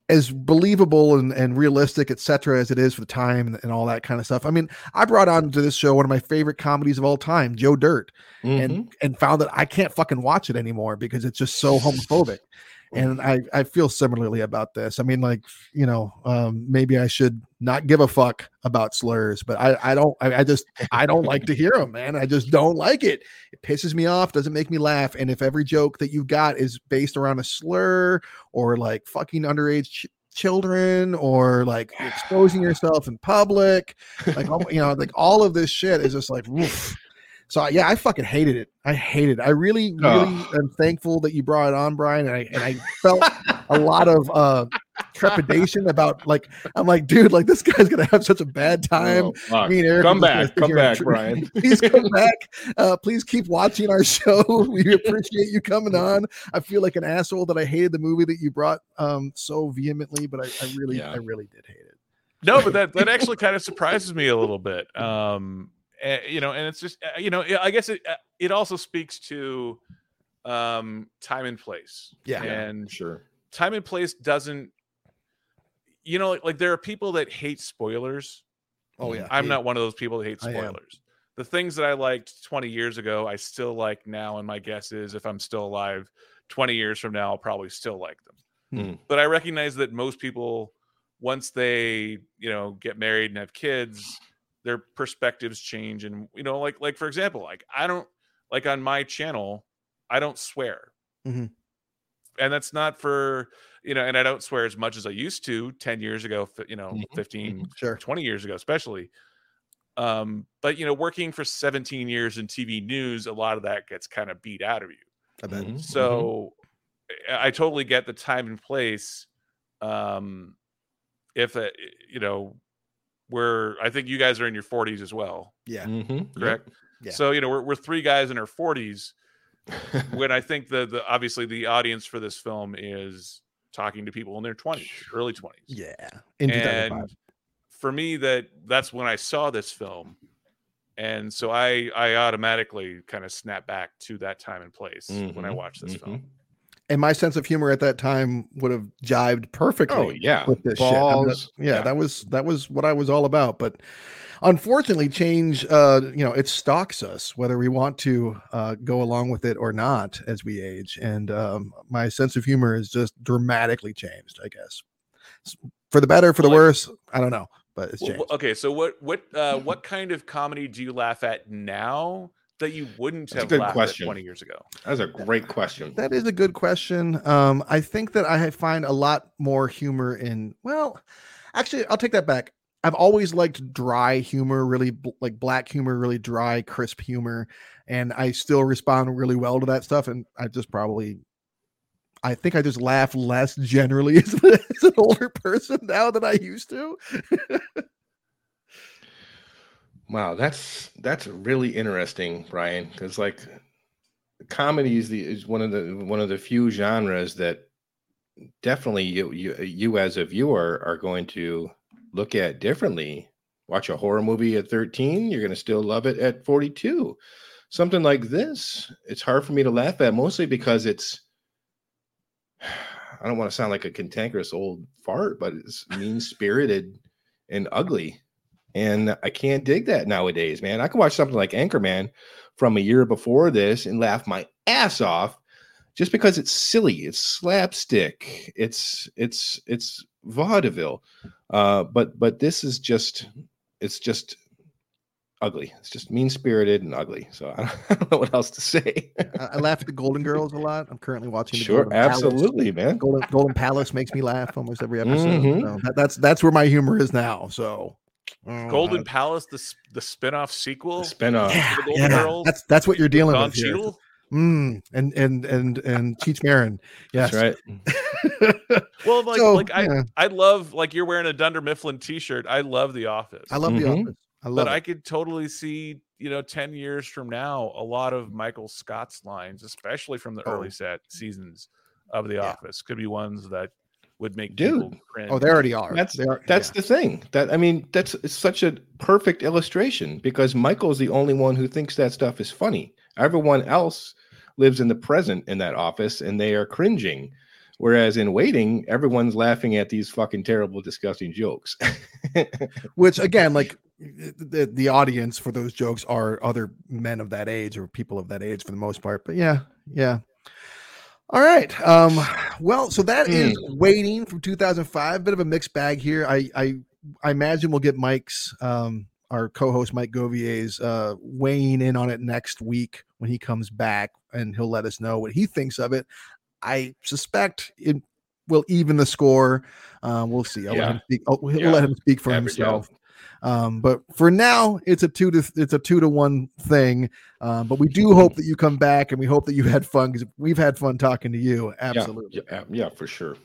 as believable and, and realistic, etc., as it is for the time and, and all that kind of stuff. I mean, I brought on to this show one of my favorite comedies of all time, Joe Dirt, Mhm. and and found that I can't fucking watch it anymore because it's just so homophobic. And I, I feel similarly about this. I mean, like, you know, um, maybe I should not give a fuck about slurs, but I, I don't, I, I just, I don't like to hear them, man. I just don't like it. It pisses me off, doesn't make me laugh. And if every joke that you've got is based around a slur or like fucking underage ch- children or like exposing yourself in public, like, you know, like all of this shit is just like, oof. So yeah, I fucking hated it. I hated it. I really, really Oh. am thankful that you brought it on, Brian. And I and I felt a lot of uh trepidation about like I'm like, dude, like this guy's gonna have such a bad time. Oh. Me and Eric Come are just gonna back, come back, tr- Brian. please come back. Uh, please keep watching our show. We appreciate you coming on. I feel like an asshole that I hated the movie that you brought um so vehemently, but I, I really, Yeah. I really did hate it. No, but that that actually kind of surprises me a little bit. Um, uh, you know, and it's just uh, you know, I guess it uh, it also speaks to um time and place. Yeah. and Sure. time and place doesn't. You know, like, like there are people that hate spoilers. Oh yeah. I'm He- not one of those people that hate spoilers. The things that I liked 20 years ago, I still like now, and my guess is if I'm still alive 20 years from now, I'll probably still like them. Hmm. But I recognize that most people, once they you know get married and have kids, their perspectives change, and you know, like like for example, like I don't like on my channel, I don't swear, Mhm. and that's not for you know, and I don't swear as much as I used to 10 years ago, you know, Mhm, 15, Sure. 20 years ago, especially. Um, but you know, working for 17 years in TV news, a lot of that gets kind of beat out of you. I bet. Mhm, mhm. So I I totally get the time and place. Um, if uh, you know, we're I think you guys are in your 40s as well, Yeah. Mhm, correct? Yeah. So you know, we're we're three guys in our 40s. When I think the the obviously the audience for this film is talking to people in their 20s, early 20s. Yeah. In 2005. and for me that that's when i saw this film and so i i automatically kind of snap back to that time and place when i Mhm, watched this mhm. film And my sense of humor at that time would have jived perfectly. Oh yeah. with this shit. I mean, that- Balls. yeah, that was that was what I was all about. But unfortunately, change uh, you know, it stalks us whether we want to uh, go along with it or not as we age. And um, my sense of humor is just dramatically changed. I guess for the better, for the like- worse. I don't know, but it's changed. okay so what what uh what kind of comedy do you laugh at now that you wouldn't That's a have good laughed question. at 20 years ago That's a great question. That is a good question. Um, I think that I find a lot more humor in. Well, actually, I'll take that back. I've always liked dry humor, really bl- like black humor, really dry, crisp humor, and I still respond really well to that stuff. And I just probably, I think I just laugh less generally as, as an older person now than I used to. Wow, that's that's really interesting, Brian. Because like, comedy is the is one of the one of the few genres that definitely you you you as a viewer are going to look at differently. Watch a horror movie at 13, you're going to still love it at 42. Something like this, it's hard for me to laugh at, mostly because it's. I don't want to sound like a cantankerous old fart, but it's mean spirited and ugly. And I can't dig that nowadays, man. I can watch something like Anchorman from a year before this and laugh my ass off just because it's silly, it's slapstick, it's it's it's vaudeville. Uh, but but this is just it's just ugly. It's just mean spirited and ugly. So I don't, I don't know what else to say. I, I laugh at the Golden Girls a lot. I'm currently watching. The sure, Golden Palace. absolutely, man. Golden, Golden Palace makes me laugh almost every episode. Mhm. So that, that's that's where my humor is now. So oh, golden I- palace the the spin-off sequel Spin-off. yeah, the Golden yeah, Girls, that's that's what you're dealing Don with here. Cheadle? Mm, and and and and Cheech Marin. Yes, That's right. well like So, like i yeah. i love like you're wearing a dunder mifflin t-shirt i love the office I love Mhm. The Office. I love but it. I could totally see, you know, 10 years from now, a lot of Michael Scott's lines, especially from the Oh. early set seasons of The Yeah. Office, could be ones that would make Dude. people cringe. oh, they already are. That's They are- that's yeah. the thing. That I mean, that's such a perfect illustration because Michael's the only one who thinks that stuff is funny. Everyone else lives in the present in that office and they are cringing. Whereas in waiting, everyone's laughing at these fucking terrible, disgusting jokes. which again like the, the audience for those jokes are other men of that age or people of that age for the most part but yeah yeah all right um well so that is waiting from 2005 bit of a mixed bag here. I i i imagine we'll get mike's um our co-host mike govier's uh weighing in on it next week when he comes back and he'll let us know what he thinks of it. I suspect it will even the score. Uh, we'll see. I'll let him speak. Oh, we'll let him speak for Average himself um, but for now, it's a two to it's a two to one thing. Um, but we do hope that you come back, and we hope that you had fun because we've had fun talking to you. Absolutely. Yeah, yeah, yeah, for sure.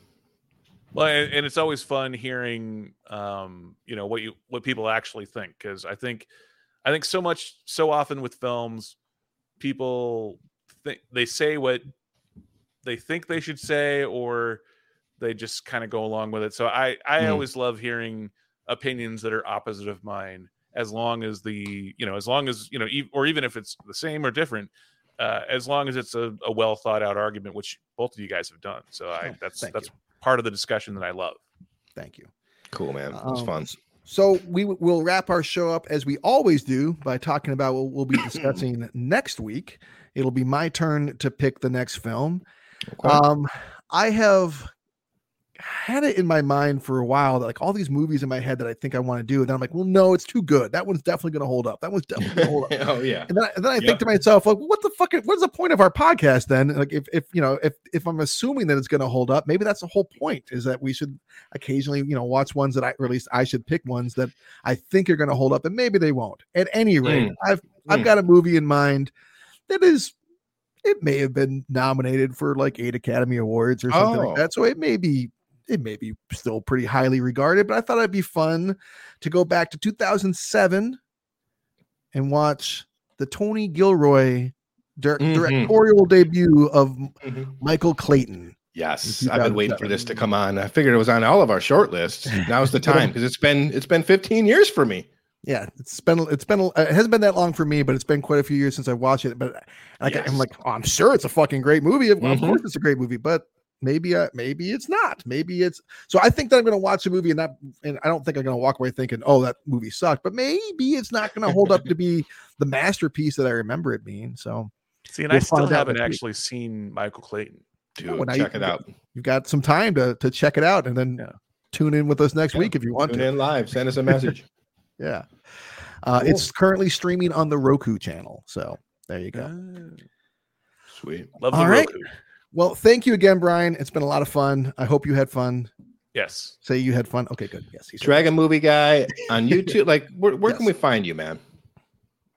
Well, and, and it's always fun hearing, um, you know, what you what people actually think because I think, I think so much so often with films, people think they say what they think they should say or they just kind of go along with it. So I I Mhm. always love hearing opinions that are opposite of mine as long as the you know as long as you know e- or even if it's the same or different uh, as long as it's a, a well thought out argument which both of you guys have done so i Oh, that's thank that's you. part of the discussion that i love Thank you. Cool, man. It was Um, fun. So we w- will wrap our show up as we always do by talking about what we'll be discussing next week. It'll be my turn to pick the next film. Okay. Um, I have had it in my mind for a while that like all these movies in my head that I think I want to do, and then I'm like, well, no, it's too good. That one's definitely going to hold up. That one's definitely going to hold up. oh yeah. And then, I- and then I Yeah. think to myself, like, what the fuck? What's the point of our podcast then? Like, if if you know, if if I'm assuming that it's going to hold up, maybe that's the whole point. Is that we should occasionally, you know, watch ones that I or at least I should pick ones that I think are going to hold up, and maybe they won't. At any rate, Mm. I've I've Mm. got a movie in mind that is. It may have been nominated for like eight Academy Awards or something Oh. like that. So it may be it may be still pretty highly regarded, but I thought it'd be fun to go back to 2007 and watch the Tony Gilroy dir- Mhm. directorial debut of Mhm. Michael Clayton. Yes, I've been waiting for this to come on. I figured it was on all of our short lists. Now's the time because it's been it's been 15 years for me. Yeah, it's been it's been it hasn't been that long for me, but it's been quite a few years since I watched it. But like Yes. I'm like, oh, I'm sure it's a fucking great movie. Of, of course, it's a great movie, but maybe uh, maybe it's not. Maybe it's so. I think that I'm going to watch a movie and not, and I don't think I'm going to walk away thinking, oh, that movie sucked. But maybe it's not going to hold up to be the masterpiece that I remember it being. So see and We'll i still haven't next week. actually seen michael clayton Dude, well, now you- check it out. you've got some time to to check it out, and then Yeah. tune in with us next Yeah, week if you want Tune to. in live. Send us a message. Yeah, uh, Cool. it's currently streaming on the Roku channel. So there you go. Sweet. love the All right. Roku. Well, thank you again, Brian. It's been a lot of fun. I hope you had fun. yes Say you had fun. Okay, good. Yes, he said Dragon movie guy on YouTube. Like, where, where can we find you, man?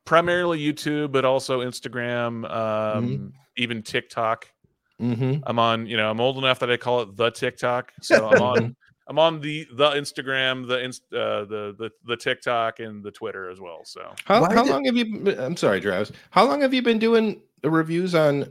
primarily youtube but also instagram um even tiktok Mm-hmm. I'm on, you know, I'm old enough that I call it the TikTok. So I'm on I'm on the the Instagram, the inst, uh, the the the TikTok and the Twitter as well. So How, how did- long have you? Been, I'm sorry, Travis. How long have you been doing the reviews on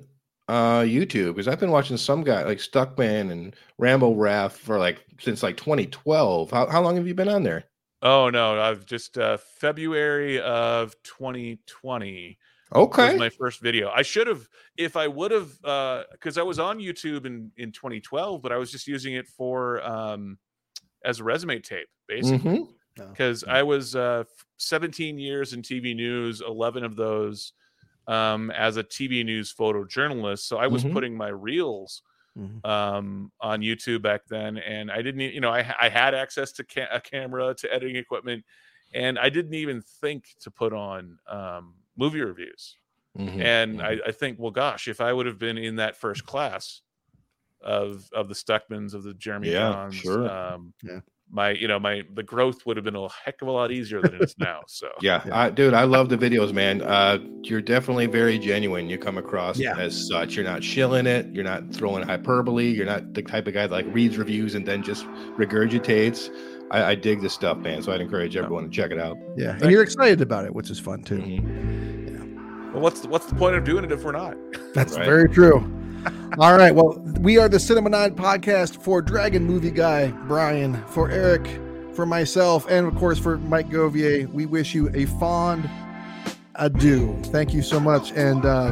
uh YouTube? Because I've been watching some guy like Stuckmann and Rambo Raff for like since like 2012. How how long have you been on there? oh no, I've just uh February of 2020 Okay. was my first video. I should have if I would have uh because I was on YouTube in in 2012, but I was just using it for um as a resume tape, basically. Mhm. because I was uh, 17 years in TV news, 11 of those um, as a TV news photojournalist. So I was Mhm. putting my reels Mhm. um, on YouTube back then, and I didn't, you know, I, I had access to ca- a camera, to editing equipment, and I didn't even think to put on um, movie reviews. Mhm. And. I, I think, well, gosh, if I would have been in that first class of of the Stuckmanns, of the Jeremy Yeah, Jahns, sure. um, Yeah. My you know my the growth would have been a heck of a lot easier than it is now. So Yeah, Yeah. I, dude, I love the videos, man. Uh, you're definitely very genuine. You come across Yeah. as such. You're not shilling it. You're not throwing hyperbole. You're not the type of guy that like reads reviews and then just regurgitates. I, I dig this stuff, man. So I'd encourage everyone to check it out. Yeah, and you're excited about it, which is fun too. Mhm. well, what's the, what's the point of doing it if we're not? That's Right. very true. All right. Well, we are the Cinema Nine podcast for Dragon Movie Guy, Brian, for Eric, for myself, and of course for Mike Govier. We wish you a fond adieu. Thank you so much. And uh,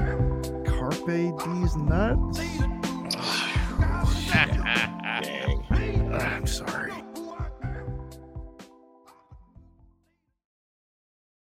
Carpe these nuts. I'm sorry.